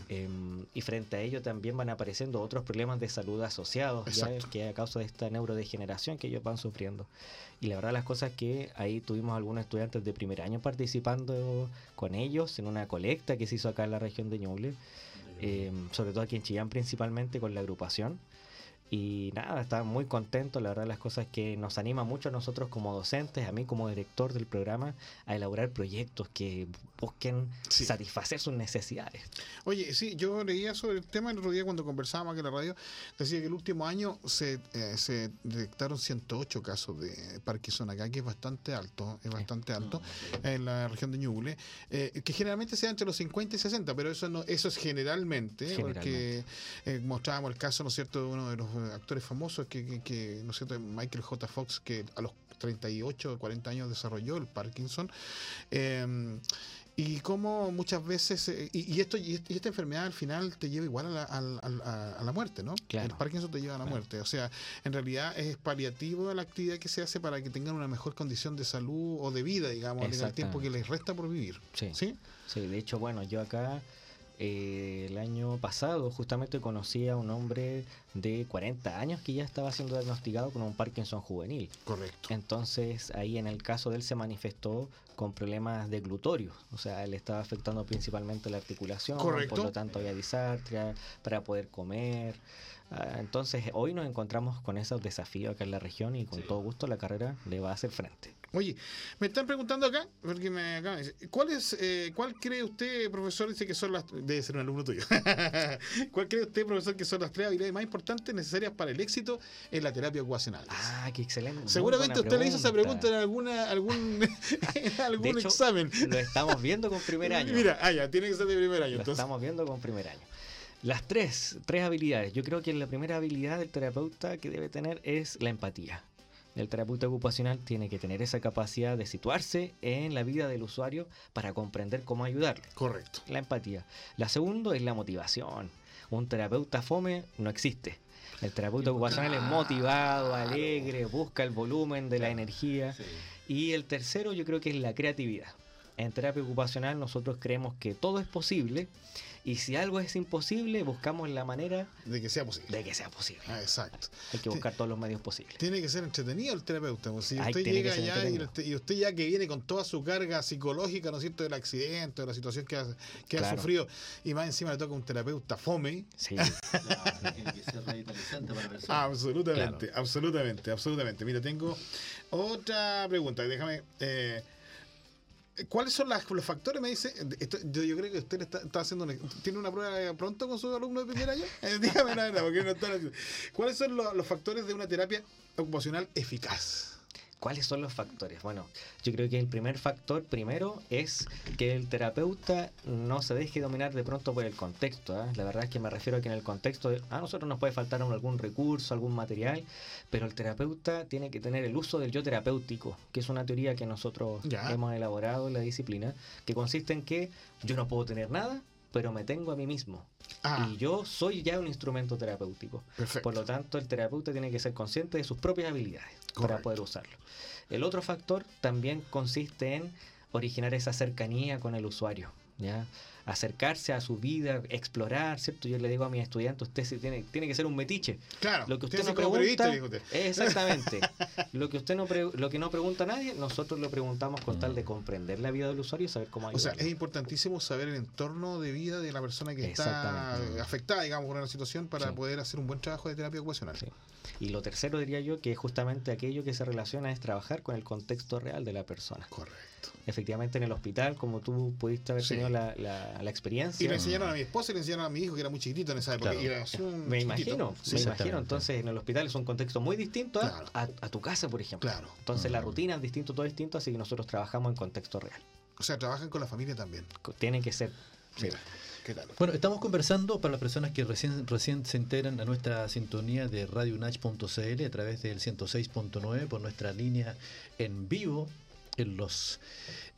Em, y frente a ello también van apareciendo otros problemas de salud asociados, ya, que a causa de esta neurodegeneración que ellos van sufriendo. Y la verdad las cosas que ahí tuvimos algunos estudiantes de primer año participando con ellos en una colecta que se hizo acá en la región de Ñuble, em, sobre todo aquí en Chillán principalmente con la agrupación. Y nada, está muy contento, la verdad las cosas que nos anima mucho a nosotros como docentes, a mí como director del programa, a elaborar proyectos que busquen satisfacer sus necesidades. Oye, sí, yo leía sobre el tema el otro día cuando conversábamos aquí en la radio, decía que el último año se, eh, se detectaron 108 casos de Parkinson acá, que es bastante alto, es bastante alto, en la región de Ñuble, eh, que generalmente sea entre los 50 y 60, pero eso no eso es generalmente, porque eh, mostrábamos el caso, ¿no es cierto?, de uno de los actores famosos que, que, ¿no sé, Michael J. Fox, que a los 38 o 40 años desarrolló el Parkinson. Y cómo muchas veces, eh, y, esto y esta enfermedad al final te lleva igual a la, a, la muerte, ¿no? El Parkinson te lleva a la muerte. O sea, en realidad es paliativo la actividad que se hace para que tengan una mejor condición de salud o de vida, digamos, en el tiempo que les resta por vivir. Sí. ¿Sí? Sí, de hecho, bueno, yo acá eh, el año pasado justamente conocí a un hombre de 40 años que ya estaba siendo diagnosticado con un Parkinson juvenil. Correcto. Entonces ahí en el caso de él se manifestó con problemas de glutorio, o sea, él estaba afectando principalmente la articulación, Correcto. por lo tanto había disartria para poder comer. Ah, entonces hoy nos encontramos con esos desafíos acá en la región y con todo gusto la carrera le va a hacer frente. Oye, me están preguntando acá, porque me acaban ¿cuál es, eh, cuál cree usted, profesor, dice que son las, debe ser un alumno tuyo, ¿cuál cree usted, profesor, que son las tres habilidades más importantes necesarias para el éxito en la terapia ocupacional? Ah, qué excelente. Seguramente usted le hizo esa pregunta en alguna, algún, en algún examen. Lo estamos viendo con primer año. Mira, ah, ya, tiene que ser de primer año. Lo estamos viendo con primer año. Las tres, tres habilidades. Yo creo que la primera habilidad del terapeuta que debe tener es la empatía. El terapeuta ocupacional tiene que tener esa capacidad de situarse en la vida del usuario para comprender cómo ayudarle. Correcto. La empatía. La segunda es la motivación. Un terapeuta fome no existe. El terapeuta ocupacional es motivado, alegre, busca el volumen de la energía. Y el tercero yo creo que es la creatividad. En terapia ocupacional nosotros creemos que todo es posible y si algo es imposible, buscamos la manera de que sea posible. De que sea posible. Ah, exacto. Hay que buscar todos los medios posibles. Tiene que ser entretenido el terapeuta. Pues, si usted llega allá y usted, ya que viene con toda su carga psicológica, ¿no es cierto?, del accidente, de la situación que ha, que ha sufrido, y más encima le toca un terapeuta fome. Sí. tiene que ser revitalizante para la persona. Absolutamente, absolutamente, absolutamente. Mira, tengo otra pregunta. Déjame. Eh, ¿Cuáles son los factores? Me dice, yo, creo que usted está, haciendo, tiene una prueba pronto con su alumno de primer año. Eh, dígame verdad, porque no están ¿Cuáles son los factores de una terapia ocupacional eficaz? ¿Cuáles son los factores? Bueno, yo creo que el primer factor primero es que el terapeuta no se deje dominar de pronto por el contexto. ¿ah? La verdad es que me refiero a que en el contexto a nosotros nos puede faltar algún recurso, algún material, pero el terapeuta tiene que tener el uso del yo terapéutico, que es una teoría que nosotros hemos elaborado en la disciplina, que consiste en que yo no puedo tener nada, pero me tengo a mí mismo. Ah. Y yo soy ya un instrumento terapéutico. Por lo tanto, el terapeuta tiene que ser consciente de sus propias habilidades para poder usarlo. El otro factor también consiste en originar esa cercanía con el usuario. ¿ya? Acercarse a su vida, explorar, ¿cierto? Yo le digo a mis estudiantes, usted tiene, tiene que ser un metiche. Claro. Lo que usted, no pregunta, exactamente. lo que usted no lo que no pregunta a nadie, nosotros lo preguntamos con tal de comprender la vida del usuario y saber cómo ayudarlo. O sea, es importantísimo saber el entorno de vida de la persona que está afectada, digamos, por una situación para poder hacer un buen trabajo de terapia ocupacional. Y lo tercero diría yo que es justamente aquello que se relaciona es trabajar con el contexto real de la persona. Correcto. Efectivamente en el hospital, como tú pudiste haber tenido la, la, experiencia. Y le enseñaron a mi esposa y le enseñaron a mi hijo, que era muy chiquitito en esa época. me imagino, me imagino. Entonces, en el hospital es un contexto muy distinto a, tu casa, por ejemplo. Claro. Entonces, la rutina es distinto, todo es distinto, así que nosotros trabajamos en contexto real. O sea, trabajan con la familia también. Tienen que ser. Mira. Bueno, estamos conversando para las personas que recién, recién se enteran a nuestra sintonía de radionach.cl a través del 106.9 por nuestra línea en vivo en los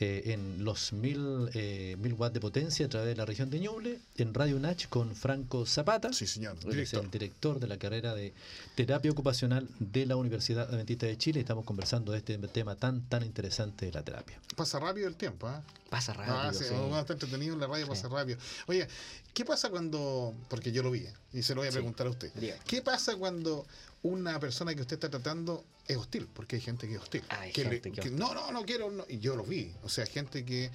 eh, en los mil, eh, mil watts de potencia a través de la región de Ñuble, en Radio Nach con Franco Zapata, sí, señor. Director. el director de la carrera de terapia ocupacional de la Universidad Adventista de Chile. Estamos conversando de este tema tan tan interesante de la terapia. Pasa rápido el tiempo, ¿eh? Pasa rápido. Ah, sí, estar entretenido en la radio, pasa rápido. Oye, ¿qué pasa cuando, porque yo lo vi, y se lo voy a preguntar a usted, ¿qué pasa cuando una persona que usted está tratando es hostil, porque hay gente que es hostil. que no, no, no quiero, y yo lo vi. O sea, gente que,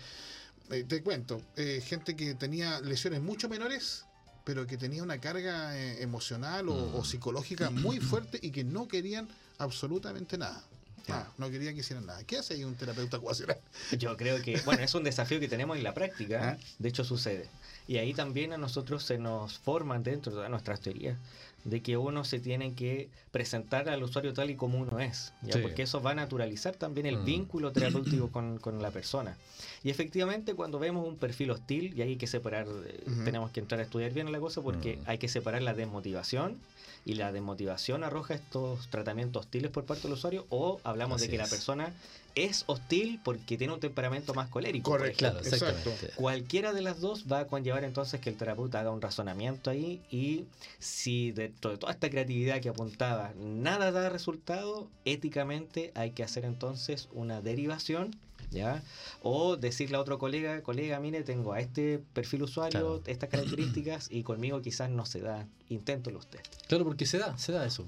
eh, te cuento, eh, gente que tenía lesiones mucho menores, pero que tenía una carga eh, emocional o, mm. psicológica muy fuerte y que no querían absolutamente nada. Ah, no querían que hicieran nada. ¿Qué hace ahí un terapeuta ocupacional? Yo creo que, bueno, es un desafío que tenemos en la práctica, ¿Ah? de hecho sucede. Y ahí también a nosotros se nos forman dentro de nuestras teorías de que uno se tiene que presentar al usuario tal y como uno es, ¿ya? porque eso va a naturalizar también el mm. vínculo terapéutico con, con, la persona. Y efectivamente cuando vemos un perfil hostil, y hay que separar, eh, tenemos que entrar a estudiar bien la cosa porque mm. hay que separar la desmotivación y la desmotivación arroja estos tratamientos hostiles por parte del usuario o hablamos de que la persona es hostil porque tiene un temperamento más colérico. Correcto, claro, exacto. Cualquiera de las dos va a conllevar entonces que el terapeuta haga un razonamiento ahí y si dentro de toda esta creatividad que apuntaba nada da resultado, éticamente hay que hacer entonces una derivación ¿ya? O decirle a otro colega, colega, mire, tengo a este perfil usuario, estas características, y conmigo quizás no se da, inténtelo usted. Claro, porque se da, se da eso.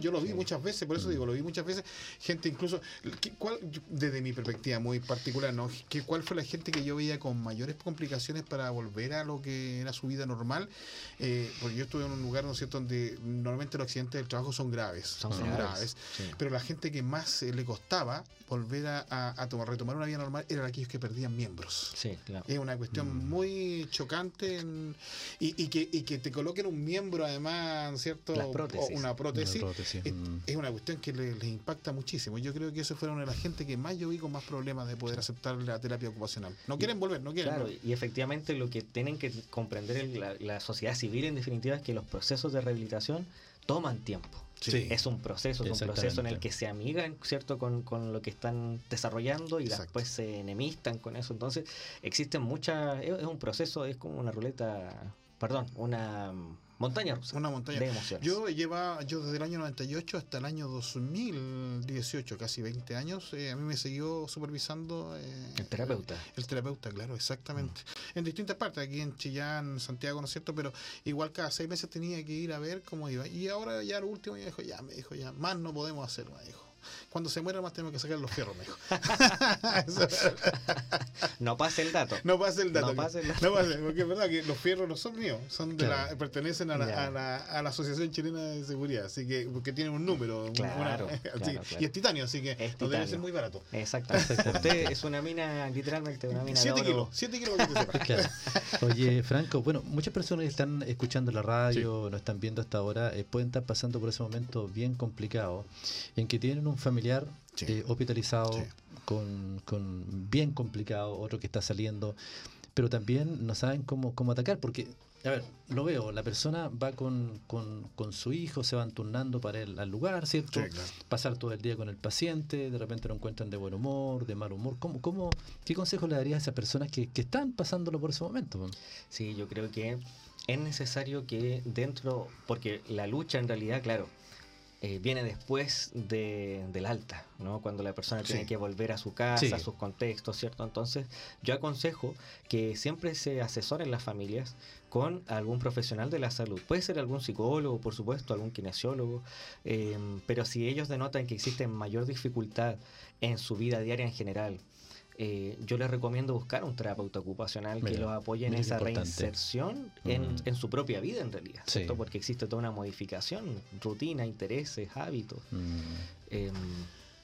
yo lo vi muchas veces, por eso digo, lo vi muchas veces, gente incluso, ¿cuál, desde mi perspectiva muy particular, ¿no? ¿Qué, ¿cuál fue la gente que yo veía con mayores complicaciones para volver a lo que era su vida normal? Eh, porque yo estuve en un lugar, ¿no es cierto?, donde normalmente los accidentes del trabajo son graves, son, graves, pero la gente que más eh, le costaba volver a, a tomar retomar una vida normal eran aquellos que perdían miembros. Sí, claro. Es una cuestión mm. muy chocante y, que, y que te coloquen un miembro además, ¿cierto? Las prótesis. O una prótesis. Mm. es, una cuestión que les, impacta muchísimo. Yo creo que eso fue una de las gente que más yo vi con más problemas de poder aceptar la terapia ocupacional. No quieren volver, no quieren. Claro, y efectivamente lo que tienen que comprender la, la sociedad civil en definitiva es que los procesos de rehabilitación toman tiempo. Es un proceso, es un proceso en el que se amigan, ¿cierto?, con, con lo que están desarrollando y después se enemistan con eso. Entonces, existen muchas, es un proceso, es como una ruleta, perdón, una Montaña rusa. Una montaña. De emociones. Yo lleva, yo desde el año 98 hasta el año 2018, casi 20 años, eh, a mí me siguió supervisando. Eh, el terapeuta. El, terapeuta, claro, exactamente. Mm. En distintas partes, aquí en Chillán, Santiago, ¿no es cierto? Pero igual cada seis meses tenía que ir a ver cómo iba. Y ahora ya lo último me dijo, ya, me dijo, ya, más no podemos hacer, me dijo cuando se muera más tenemos que sacar los fierros, me dijo. no pase el dato. No pase el dato. No pase el dato. No pase, porque es verdad que los fierros no son míos, son de la, pertenecen a la, a, la, a la, Asociación Chilena de Seguridad, así que porque tienen un número. Claro, Y es titanio, así que no debe ser muy barato. Exactamente. Usted es una mina, literalmente una mina 7 kilos, 7 kilos claro. Oye, Franco, bueno, muchas personas que están escuchando la radio, nos están viendo hasta ahora, eh, pueden estar pasando por ese momento bien complicado en que tienen un familiar eh, hospitalizado con, con, bien complicado, otro que está saliendo, pero también no saben cómo, cómo atacar, porque, a ver, lo veo, la persona va con, con, con su hijo, se van turnando para ir al lugar, ¿cierto? Pasar todo el día con el paciente, de repente lo encuentran de buen humor, de mal humor. ¿Cómo, cómo, ¿Qué consejo le darías a esas personas que, que están pasándolo por ese momento? Sí, yo creo que es necesario que dentro, porque la lucha en realidad, claro, eh, viene después de, del alta, ¿no? Cuando la persona tiene que volver a su casa, a sus contextos, ¿cierto? Entonces, yo aconsejo que siempre se asesoren las familias con algún profesional de la salud. Puede ser algún psicólogo, por supuesto, algún kinesiólogo, eh, pero si ellos denotan que existe mayor dificultad en su vida diaria en general, eh, yo les recomiendo buscar un terapeuta ocupacional que los apoye en esa reinserción en, en, su propia vida en realidad, porque existe toda una modificación, rutina, intereses, hábitos. Mm. Em,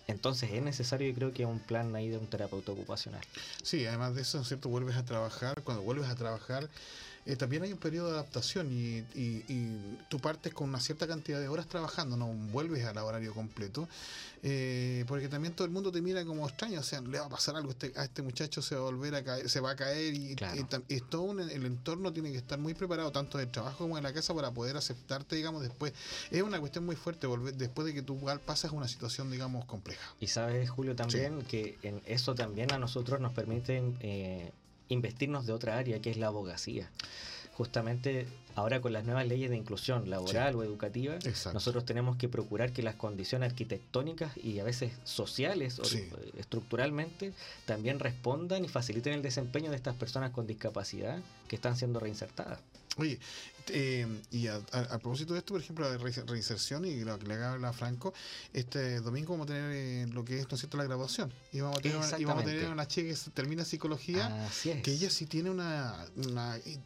Entonces es necesario, yo creo que un plan ahí de un terapeuta ocupacional. Sí, además de eso, ¿cierto? Vuelves a trabajar, cuando vuelves a trabajar, eh, también hay un periodo de adaptación y, y, tú partes con una cierta cantidad de horas trabajando, no vuelves al horario completo, eh, porque también todo el mundo te mira como extraño, o sea, le va a pasar algo este, a este muchacho, se va a volver a caer, se va a caer y, todo el entorno tiene que estar muy preparado, tanto del trabajo como en la casa, para poder aceptarte, digamos, después. Es una cuestión muy fuerte volver después de que tú pasas una situación, digamos, compleja. Y sabes, Julio, también que en eso también a nosotros nos permiten... Eh, investirnos de otra área que es la abogacía. Justamente ahora con las nuevas leyes de inclusión laboral o educativa, nosotros tenemos que procurar que las condiciones arquitectónicas y a veces sociales o estructuralmente también respondan y faciliten el desempeño de estas personas con discapacidad que están siendo reinsertadas. Oye, eh, y a, propósito de esto, por ejemplo, la reinserción y lo que le habla Franco, este domingo vamos a tener eh, lo que es, ¿no es cierto?, la graduación. Y vamos a tener, una, y vamos a tener una chica que termina psicología, que ella sí tiene una,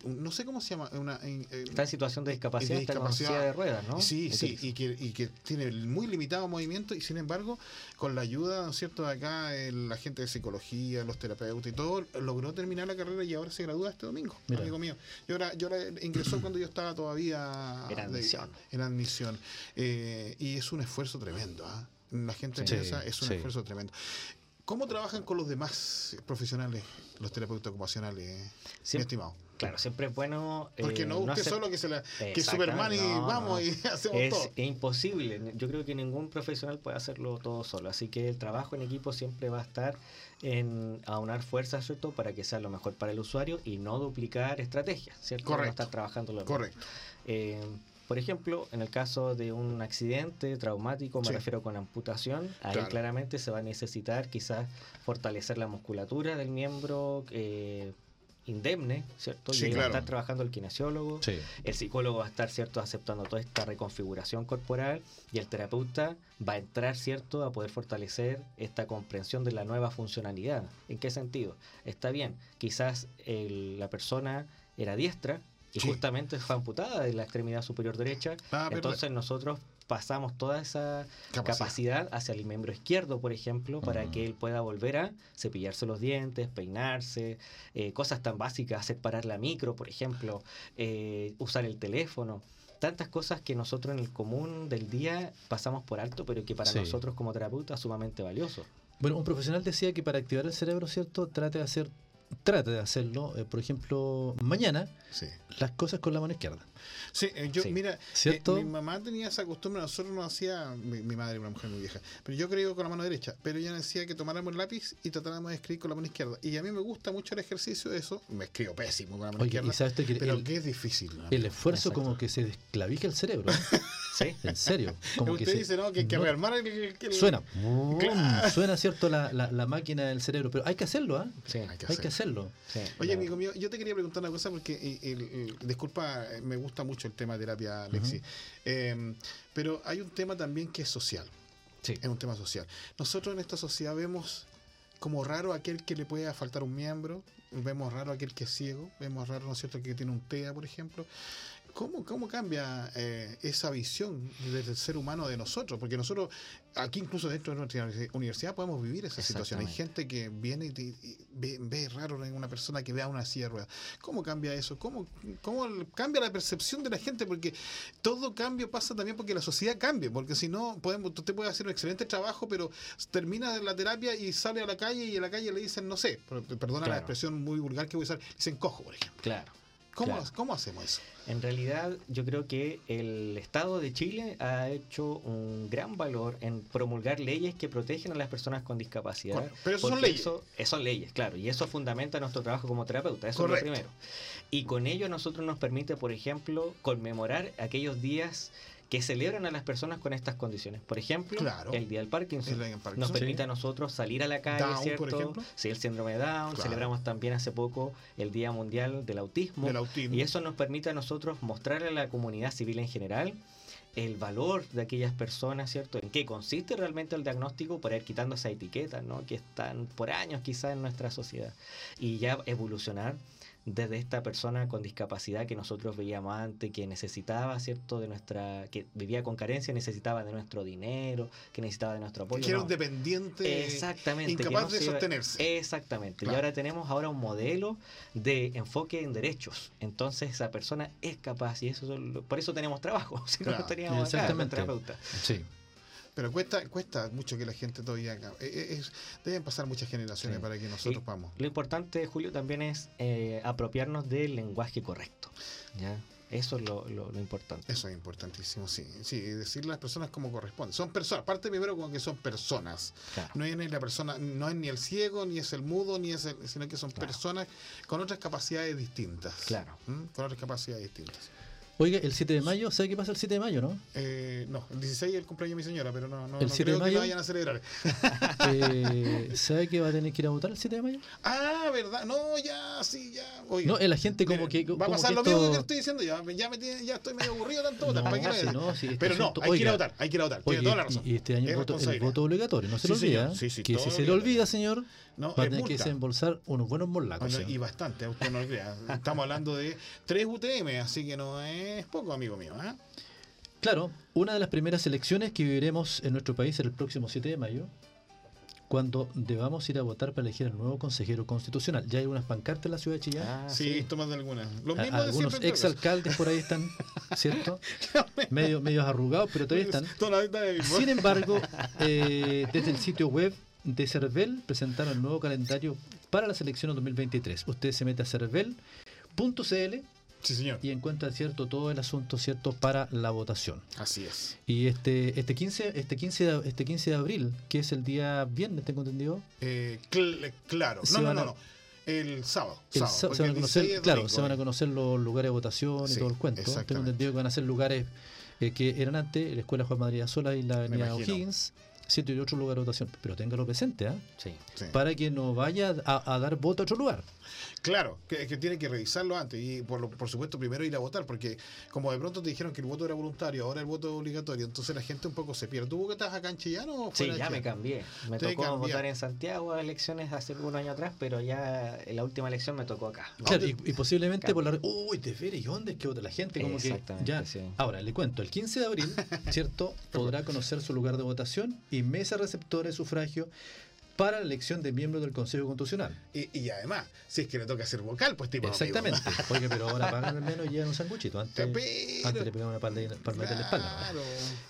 no sé cómo se llama, una... Eh, está en situación de discapacidad, de discapacidad de ruedas, ¿no? Sí, sí, y que, y que tiene muy limitado movimiento y sin embargo, con la ayuda, ¿no es cierto?, de acá, la gente de psicología, los terapeutas y todo, logró terminar la carrera y ahora se gradúa este domingo, amigo mío. Yo ahora, yo ahora ingresó cuando yo estaba todavía en admisión. en admisión. Eh, y es un esfuerzo tremendo. ¿ah? La gente empieza, es un esfuerzo tremendo. ¿Cómo trabajan con los demás profesionales, los terapeutas ocupacionales, mi estimado? Claro, siempre es bueno. Porque eh, no usted solo que, se la, que Superman y vamos y hacemos es, todo. Es imposible. Yo creo que ningún profesional puede hacerlo todo solo. Así que el trabajo en equipo siempre va a estar en aunar fuerzas, ¿cierto? Para que sea lo mejor para el usuario y no duplicar estrategias, ¿cierto? Correcto. No estar trabajando lo Correcto. Eh, por ejemplo, en el caso de un accidente traumático, me refiero con amputación, ahí claramente se va a necesitar quizás fortalecer la musculatura del miembro eh, indemne, ¿cierto? y va a estar trabajando el kinesiólogo, el psicólogo va a estar, ¿cierto?, aceptando toda esta reconfiguración corporal y el terapeuta va a entrar, ¿cierto?, a poder fortalecer esta comprensión de la nueva funcionalidad. ¿En qué sentido? Está bien, quizás la persona era diestra, y justamente fue amputada de la extremidad superior derecha. Ah, entonces nosotros pasamos toda esa capacidad. hacia el miembro izquierdo, por ejemplo, para que él pueda volver a cepillarse los dientes, peinarse, eh, cosas tan básicas, separar la micro, por ejemplo, eh, usar el teléfono. Tantas cosas que nosotros en el común del día pasamos por alto, pero que para nosotros como terapeutas es sumamente valioso. Bueno, un profesional decía que para activar el cerebro, ¿cierto? Trate de hacer trate de hacerlo, eh, por ejemplo, mañana, las cosas con la mano izquierda. Sí, eh, yo, mira, eh, mi mamá tenía esa costumbre, nosotros no hacía, mi, madre era una mujer muy vieja, pero yo creo con la mano derecha, pero ella decía que tomáramos el lápiz y tratáramos de escribir con la mano izquierda. Y a mí me gusta mucho el ejercicio de eso, me escribo pésimo con la mano izquierda, pero que es difícil. El esfuerzo como que se desclavica el cerebro. ¿Sí? En serio. Como Usted que dice, ¿no? Que hay que rearmar el, Suena. Suena, ¿cierto? La, la, máquina del cerebro. Pero hay que hacerlo, ¿ah? Sí, hay que, hacerlo. Oye, amigo mío, yo te quería preguntar una cosa porque, el, disculpa, me gusta mucho el tema de terapia, Alexi. Em, pero hay un tema también que es social. Sí. Es un tema social. Nosotros en esta sociedad vemos como raro aquel que le puede faltar un miembro, vemos raro aquel que es ciego, vemos raro, ¿no es cierto?, que tiene un TEA, por ejemplo. ¿Cómo, cómo cambia eh, esa visión del ser humano de nosotros? Porque nosotros, aquí incluso dentro de nuestra universidad, podemos vivir esa situación. Hay gente que viene y, ve, raro en una persona que vea una silla de ruedas. ¿Cómo cambia eso? ¿Cómo, ¿Cómo cambia la percepción de la gente? Porque todo cambio pasa también porque la sociedad cambia. Porque si no, podemos, usted puede hacer un excelente trabajo, pero termina la terapia y sale a la calle y en la calle le dicen, no sé, perdona la expresión muy vulgar que voy a usar, dicen cojo, por ejemplo. Claro. ¿Cómo, ¿Cómo hacemos eso? En realidad, yo creo que el Estado de Chile ha hecho un gran valor en promulgar leyes que protegen a las personas con discapacidad. pero eso son leyes. Eso, son leyes, claro, y eso fundamenta nuestro trabajo como terapeuta, eso es lo primero. Y con ello nosotros nos permite, por ejemplo, conmemorar aquellos días que celebran a las personas con estas condiciones. Por ejemplo, el Día del Parkinson, nos permite a nosotros salir a la calle, ¿cierto? Sí, el síndrome de Down, celebramos también hace poco el Día Mundial del autismo, y eso nos permite a nosotros mostrarle a la comunidad civil en general el valor de aquellas personas, ¿cierto? En qué consiste realmente el diagnóstico para ir quitando esa etiqueta, ¿no? Que están por años quizás en nuestra sociedad. Y ya evolucionar desde esta persona con discapacidad que nosotros veíamos antes, que necesitaba, ¿cierto?, de nuestra, que vivía con carencia, necesitaba de nuestro dinero, que necesitaba de nuestro apoyo. Que era un dependiente exactamente, incapaz de sostenerse. Exactamente. Y ahora tenemos ahora un modelo de enfoque en derechos. Entonces esa persona es capaz y eso por eso tenemos trabajo. Si no, teníamos exactamente. Sí. Pero cuesta cuesta mucho que la gente todavía eh, eh, es, deben pasar muchas generaciones para que nosotros vamos. Lo importante, Julio, también es eh, apropiarnos del lenguaje correcto. ¿ya? Eso es lo, lo, importante. Eso es importantísimo, sí. Sí, decirle a las personas como corresponde. Son personas, parte primero con que son personas. No es ni la persona, no es ni el ciego, ni es el mudo, ni es el, sino que son personas con otras capacidades distintas. Claro. Con otras capacidades distintas. Oiga, el 7 de mayo, ¿sabe qué pasa el 7 de mayo, no? Eh, no, el 16 es el cumpleaños de mi señora, pero no, no, el 7 creo de mayo, que lo vayan a celebrar. Eh, ¿Sabe que va a tener que ir a votar el 7 de mayo? Ah, ¿verdad? No, ya, sí, ya. Oiga, no, la gente como que... Va a pasar lo mismo que estoy diciendo, ya, ya, me tiene, ya estoy medio aburrido tanto votar. No, sí, no, sí, pero no, hay que ir a votar, hay que ir a votar, tiene toda la razón. Y este año el voto, el voto obligatorio, no se lo olvida. Sí, sí, que si se le olvida, señor, no, va a tener que desembolsar unos buenos molacos. y bastante, usted no lo crea. Estamos hablando de 3 UTM, así que no es poco, amigo mío. ¿eh? Claro, una de las primeras elecciones que viviremos en nuestro país el próximo 7 de mayo, cuando debamos ir a votar para elegir al nuevo consejero constitucional. Ya hay unas pancartas en la ciudad de Chillán. Ah, sí, tomas de algunas. Los mismos algunos exalcaldes por ahí están, ¿cierto? Medio, medios arrugados, pero todavía están. Sin embargo, eh, desde el sitio web de Cervel presentaron el nuevo calendario para las elecciones 2023. Usted se mete a cervel.cl sí, señor. y encuentra cierto todo el asunto cierto para la votación. Así es. Y este este 15 este 15 de, este 15 de abril, que es el día viernes, tengo entendido. Eh, claro. No, no, no, no. El sábado. se van a conocer, claro, se van a conocer los lugares de votación y todo el cuento. Tengo entendido que van a ser lugares eh, que eran antes la Escuela Juan Madrid Sola y la Avenida O'Higgins sitio y otro lugar de votación, pero téngalo presente, ¿eh? sí. para que no vaya a, dar voto a otro lugar. Claro, que, que tiene que revisarlo antes y por, por supuesto primero ir a votar, porque como de pronto te dijeron que el voto era voluntario, ahora el voto es obligatorio, entonces la gente un poco se pierde. ¿Tú que estás acá en Chillán o Sí, ya me cambié. Me tocó votar en Santiago a elecciones hace un año atrás, pero ya en la última elección me tocó acá. Claro, y, posiblemente por la... Uy, te veré, ¿y dónde es que vota la gente? Como que ya. Ahora, le cuento, el 15 de abril, ¿cierto? Podrá conocer su lugar de votación y mesa receptora de sufragio para la elección de miembros del Consejo Constitucional. Y, además, si es que le toca hacer vocal, pues tipo. Exactamente. Oye, pero ahora pagan al menos y llevan un sanguchito. Antes, antes le pegaban una palma de, la espalda.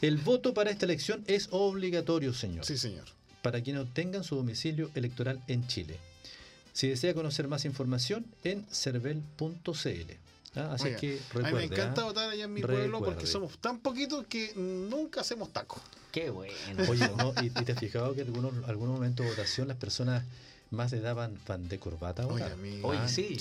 El voto para esta elección es obligatorio, señor. Sí, señor. Para quienes obtengan su domicilio electoral en Chile. Si desea conocer más información, en cervel.cl. ¿ah? Así que recuerde, A mí me encanta ¿ah? votar allá en mi pueblo porque somos tan poquitos que nunca hacemos taco. Qué bueno. Oye, ¿y, te has fijado que en algunos, algunos momentos de votación las personas más de daban van, de corbata a Oye, mi, sí,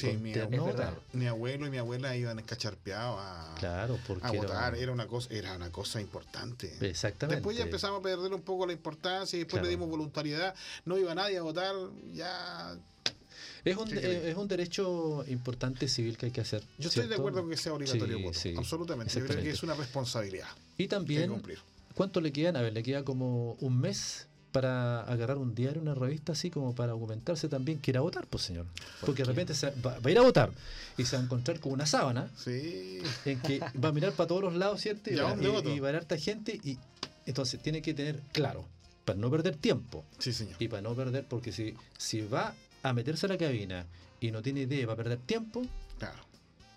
mi, abuelo y mi abuela iban escacharpeados a, claro, a votar. Era, una cosa, era una cosa importante. Exactamente. Después ya empezamos a perder un poco la importancia y después le dimos voluntariedad. No iba nadie a votar, ya es un, es un derecho importante civil que hay que hacer. Yo estoy de acuerdo con que sea obligatorio el voto. absolutamente. Yo creo que es una responsabilidad. Y también, ¿cuánto le quedan? A ver, le queda como un mes para agarrar un diario, una revista, así como para argumentarse también que ir a votar, pues señor. Porque de repente va, a ir a votar y se va a encontrar con una sábana en que va a mirar para todos los lados, ¿cierto? Y, va, y, va a harta gente y entonces tiene que tener claro, para no perder tiempo. Sí, señor. Y para no perder, porque si, si va a meterse a la cabina y no tiene idea, va a perder tiempo. Claro.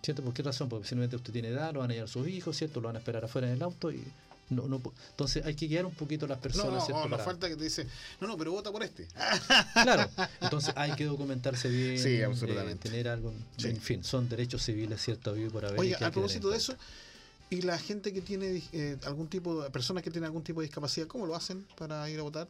¿Cierto? ¿Por qué razón? Porque simplemente usted tiene edad, lo van a llevar sus hijos, ¿cierto? Lo van a esperar afuera en el auto y no, no, entonces hay que guiar un poquito a las personas. No, no, no falta que te dice, no, no, pero vota por este. Claro, entonces hay que documentarse bien, sí, absolutamente. tener algo, en fin, son derechos civiles, ¿cierto? por haber. Oye, a propósito de eso, ¿y la gente que tiene eh, algún tipo, de, personas que tienen algún tipo de discapacidad, cómo lo hacen para ir a votar?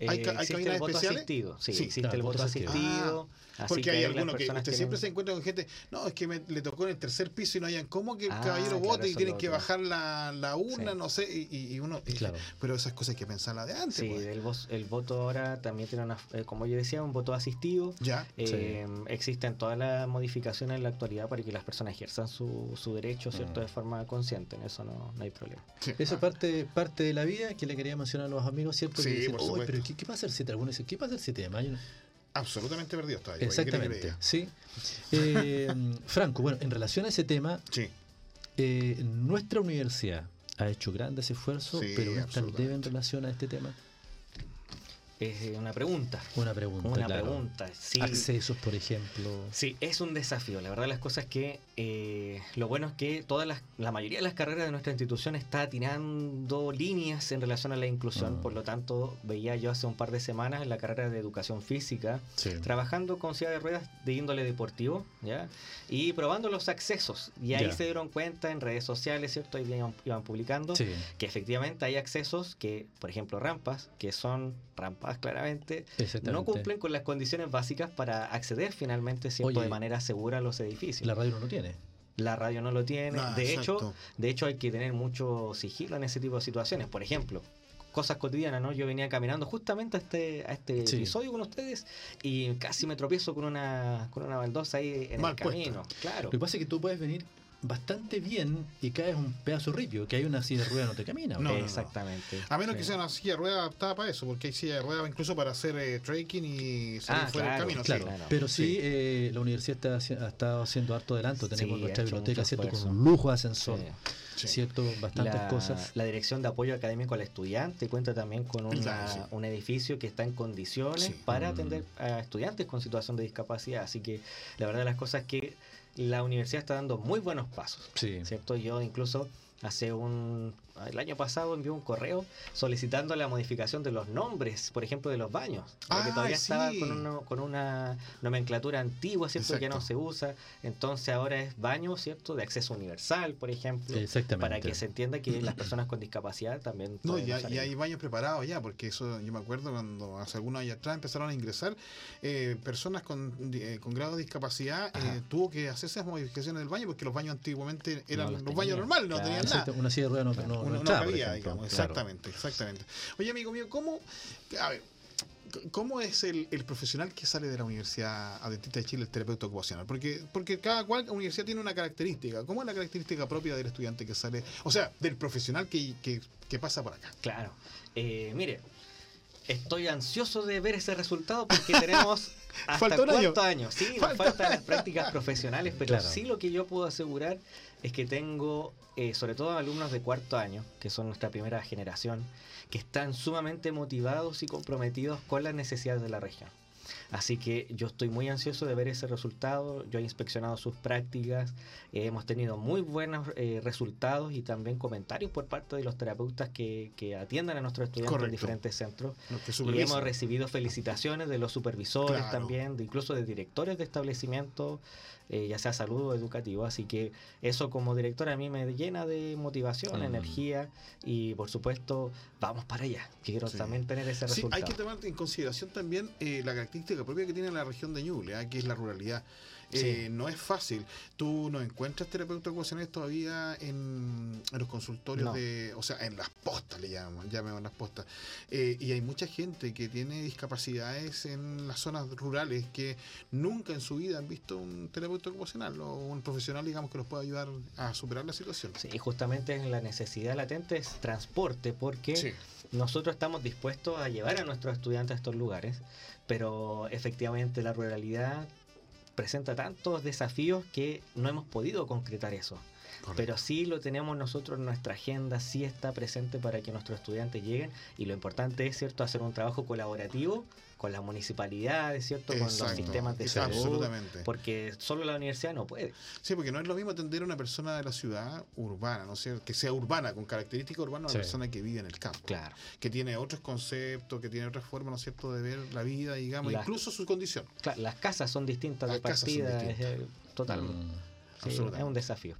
¿Hay, eh, ¿hay cabinas especiales? Asistido. Sí, sí, existe el voto asistido. Porque hay algunos que usted siempre se encuentra con gente, no, es que me, le tocó en el tercer piso y no hayan cómo que el ah, caballero vote y tienen que bajar la, la urna, no sé, y, uno... claro. Pero esas cosas hay que pensarlas de antes. Sí, pues. el, el, voto ahora también tiene una, eh, como yo decía, un voto asistido. Ya. Eh, existen todas las modificaciones en la actualidad para que las personas ejerzan su, su derecho, ¿cierto? Mm. De forma consciente, en eso no, no hay problema. Eso es parte, parte de la vida que le quería mencionar a los amigos, ¿cierto? Sí, por supuesto. pero ¿qué, ¿qué, pasa el 7? Algunos dicen, ¿qué pasa el 7 de mayo? absolutamente perdidos todavía. Exactamente, sí. Eh, Franco, bueno, en relación a ese tema, sí. Eh, nuestra universidad ha hecho grandes esfuerzos, pero no está leve en relación a este tema. Es una pregunta. Una pregunta. Una pregunta. Sí. Accesos, por ejemplo. Sí, es un desafío. La verdad, las cosas que eh, lo bueno es que todas las, la mayoría de las carreras de nuestra institución está tirando líneas en relación a la inclusión. Ah. Por lo tanto, veía yo hace un par de semanas en la carrera de educación física, trabajando con silla de ruedas de índole deportivo, ¿ya? Y probando los accesos. Y ahí se dieron cuenta en redes sociales, ¿cierto? Y iban, iban publicando que efectivamente hay accesos que, por ejemplo, rampas, que son rampas claramente, no cumplen con las condiciones básicas para acceder finalmente ¿cierto? de manera segura a los edificios. La radio no lo tiene. La radio no lo tiene. de hecho, de hecho hay que tener mucho sigilo en ese tipo de situaciones. Por ejemplo, cosas cotidianas, ¿no? Yo venía caminando justamente a este, a este episodio con ustedes y casi me tropiezo con una, con una baldosa ahí en el camino. Claro. Lo que pasa es que tú puedes venir bastante bien y caes un pedazo ripio, que hay una silla de ruedas no te camina. No, Exactamente. A menos que sea una silla de ruedas adaptada para eso, porque hay silla de ruedas incluso para hacer eh, trekking y salir ah, fuera del camino. Claro. Pero sí, eh, la universidad está, ha estado haciendo harto adelanto. Tenemos nuestra biblioteca, ¿cierto? Con un lujo de ascensor. ¿Cierto? Bastantes cosas. La Dirección de Apoyo Académico al Estudiante cuenta también con un edificio que está en condiciones para mm. atender a estudiantes con situación de discapacidad. Así que la verdad las cosas que la universidad está dando muy buenos pasos. ¿Cierto? Yo incluso hace un el año pasado envió un correo solicitando la modificación de los nombres, por ejemplo, de los baños, porque ah, todavía estaba con, una nomenclatura antigua, ¿cierto? Que no se usa. Entonces ahora es baño, ¿cierto? De acceso universal, por ejemplo. Para que se entienda que las personas con discapacidad también. No, y hay baños preparados ya, porque eso yo me acuerdo cuando hace algunos años atrás empezaron a ingresar eh, personas con, eh, con grado de discapacidad, eh, tuvo que hacer esas modificaciones del baño porque los baños antiguamente eran los, baños normales, no tenían nada. Una silla de ruedas no, no, digamos. Exactamente, exactamente. Oye, amigo mío, ¿cómo, a ver, ¿Cómo es el, profesional que sale de la Universidad Adventista de Chile, el terapeuta ocupacional? Porque, porque cada cual universidad tiene una característica. ¿Cómo es la característica propia del estudiante que sale? O sea, del profesional que, que, pasa por acá. Claro. Eh, mire, estoy ansioso de ver ese resultado porque tenemos hasta cuántos años. Sí, nos faltan las prácticas profesionales, pero sí lo que yo puedo asegurar es que tengo, eh, sobre todo alumnos de cuarto año, que son nuestra primera generación, que están sumamente motivados y comprometidos con las necesidades de la región. Así que yo estoy muy ansioso de ver ese resultado. Yo he inspeccionado sus prácticas, eh, hemos tenido muy buenos eh, resultados y también comentarios por parte de los terapeutas que, que atiendan a nuestros estudiantes en diferentes centros. Y hemos recibido felicitaciones de los supervisores también, de incluso de directores de establecimientos eh, ya sea salud o educativo. Así que eso como director a mí me llena de motivación, energía y por supuesto vamos para allá. Quiero también tener ese resultado. hay que tomar en consideración también eh, la característica propia que tiene la región de Ñuble, ¿eh? que es la ruralidad. Eh, no es fácil. Tú no encuentras terapeutas ocupacionales todavía en, los consultorios de, o sea, en las postas le llaman, llaman las postas. Eh, y hay mucha gente que tiene discapacidades en las zonas rurales que nunca en su vida han visto un terapeuta ocupacional o un profesional, digamos, que los pueda ayudar a superar la situación. Sí, y justamente la necesidad latente es transporte, porque nosotros estamos dispuestos a llevar a nuestros estudiantes a estos lugares, pero efectivamente la ruralidad presenta tantos desafíos que no hemos podido concretar eso. Pero sí lo tenemos nosotros en nuestra agenda, sí está presente para que nuestros estudiantes lleguen y lo importante es, ¿cierto?, hacer un trabajo colaborativo con las municipalidades, ¿cierto? Con los sistemas de salud. Absolutamente. Porque solo la universidad no puede. Sí, porque no es lo mismo atender a una persona de la ciudad urbana, ¿no sé, que sea urbana, con características urbanas, a una persona que vive en el campo. Claro. Que tiene otros conceptos, que tiene otras formas, ¿no es cierto?, de ver la vida, digamos, incluso su condición. Claro, las casas son distintas de partida. Es, total. Mm. es un desafío.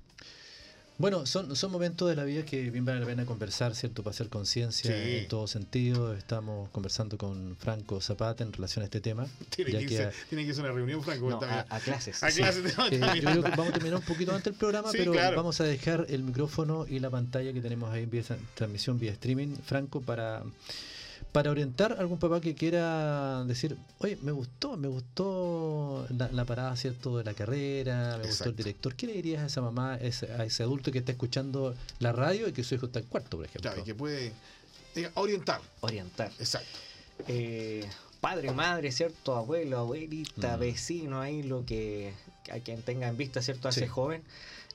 Bueno, son, son momentos de la vida que bien vale la pena conversar, ¿cierto? Para hacer conciencia en todo sentido. Estamos conversando con Franco Zapata en relación a este tema. Tiene, que, irse, tiene que una reunión, Franco. a, clases. A clases. Eh, yo creo que vamos a terminar un poquito antes el programa, pero vamos a dejar el micrófono y la pantalla que tenemos ahí en transmisión vía streaming, Franco, para para orientar a algún papá que quiera decir, oye, me gustó, me gustó la, parada, ¿cierto?, de la carrera, me gustó el director. ¿Qué le dirías a esa mamá, a ese, adulto que está escuchando la radio y que su hijo está en cuarto, por ejemplo? Claro, y que puede orientar. Orientar. Exacto. Eh, padre, madre, ¿cierto? Abuelo, abuelita, vecino, ahí lo que a quien tenga en vista, ¿cierto? A ese joven.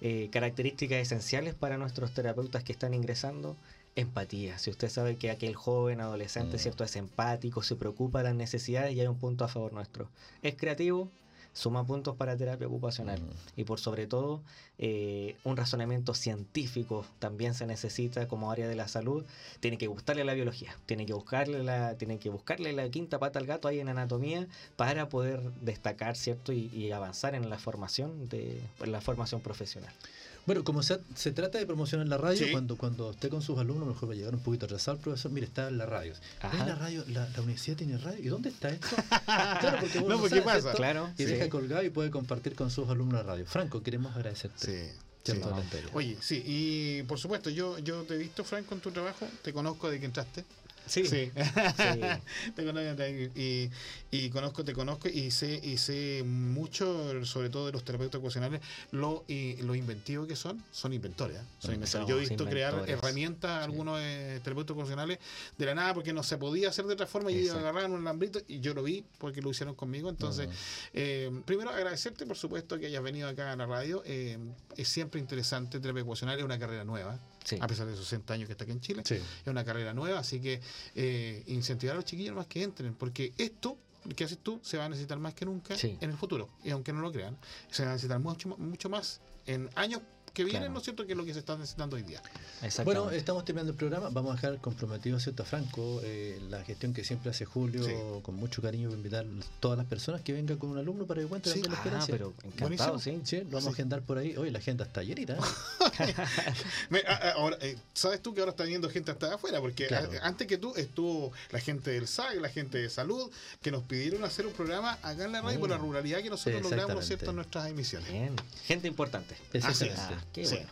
Eh, características esenciales para nuestros terapeutas que están ingresando. Empatía. Si usted sabe que aquel joven, adolescente, ¿cierto? Es empático, se preocupa de las necesidades y hay un punto a favor nuestro. Es creativo, suma puntos para terapia ocupacional. Y por sobre todo, eh, un razonamiento científico también se necesita como área de la salud. Tiene que gustarle la biología, tiene que buscarle la, tiene que buscarle la quinta pata al gato ahí en anatomía para poder destacar, ¿cierto? Y, y avanzar en la formación de en la formación profesional. Bueno, como se, se trata de promocionar la radio, cuando, cuando esté con sus alumnos, mejor va a llegar un poquito atrasado el profesor, mire, está en la radio. ¿Es la radio? La, universidad tiene radio? ¿Y dónde está esto? claro, porque no, ¿qué pasa? Claro, y deja colgado y puede compartir con sus alumnos la radio. Franco, queremos agradecerte. Sí. Oye, sí, y por supuesto, yo, yo te he visto, Franco, en tu trabajo, te conozco de que entraste. Sí. sí. te conozco, y, y, conozco, te conozco y sé, y sé mucho, sobre todo de los terapeutas ocupacionales, lo, y, lo inventivos que son, son inventores. ¿eh? Yo he visto crear herramientas, algunos eh, terapeutas ocupacionales, de la nada, porque no se podía hacer de otra forma, y agarraron un lambrito, y yo lo vi porque lo hicieron conmigo. Entonces, eh, primero agradecerte, por supuesto, que hayas venido acá a la radio. es siempre interesante, terapia ocupacional es una carrera nueva a pesar de esos 60 años que está aquí en Chile. Es una carrera nueva, así que eh, incentivar a los chiquillos más que entren, porque esto que haces tú se va a necesitar más que nunca en el futuro. Y aunque no lo crean, se va a necesitar mucho, mucho más en años que vienen, ¿no es cierto?, que es lo que se está necesitando hoy día. Bueno, estamos terminando el programa. Vamos a dejar comprometido, ¿cierto?, a Franco, eh, la gestión que siempre hace Julio, con mucho cariño, invitar a todas las personas que vengan con un alumno para que cuente sí. la experiencia. Ah, pero encantado, sí. sí. Lo vamos a agendar por ahí. Hoy la agenda está llenita. ¿eh? ahora, eh, ¿Sabes tú que ahora está viniendo gente hasta afuera? Porque antes que tú estuvo la gente del SAG, la gente de salud, que nos pidieron hacer un programa acá en la radio por la ruralidad que nosotros logramos, ¿cierto?, en nuestras emisiones. Bien. Gente importante. Es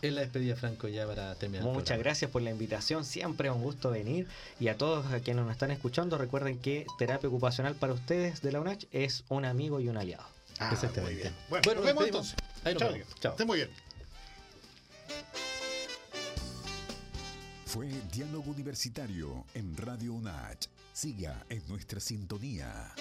la despedida, Franco, ya para terminar. Muchas gracias por la invitación. Siempre es un gusto venir. Y a todos a quienes nos están escuchando, recuerden que terapia ocupacional para ustedes de la UNACH es un amigo y un aliado. Ah, Muy bien. Bueno, nos vemos entonces. Chao. Chao. Estén muy bien. Fue Diálogo Universitario en Radio UNACH. Siga en nuestra sintonía.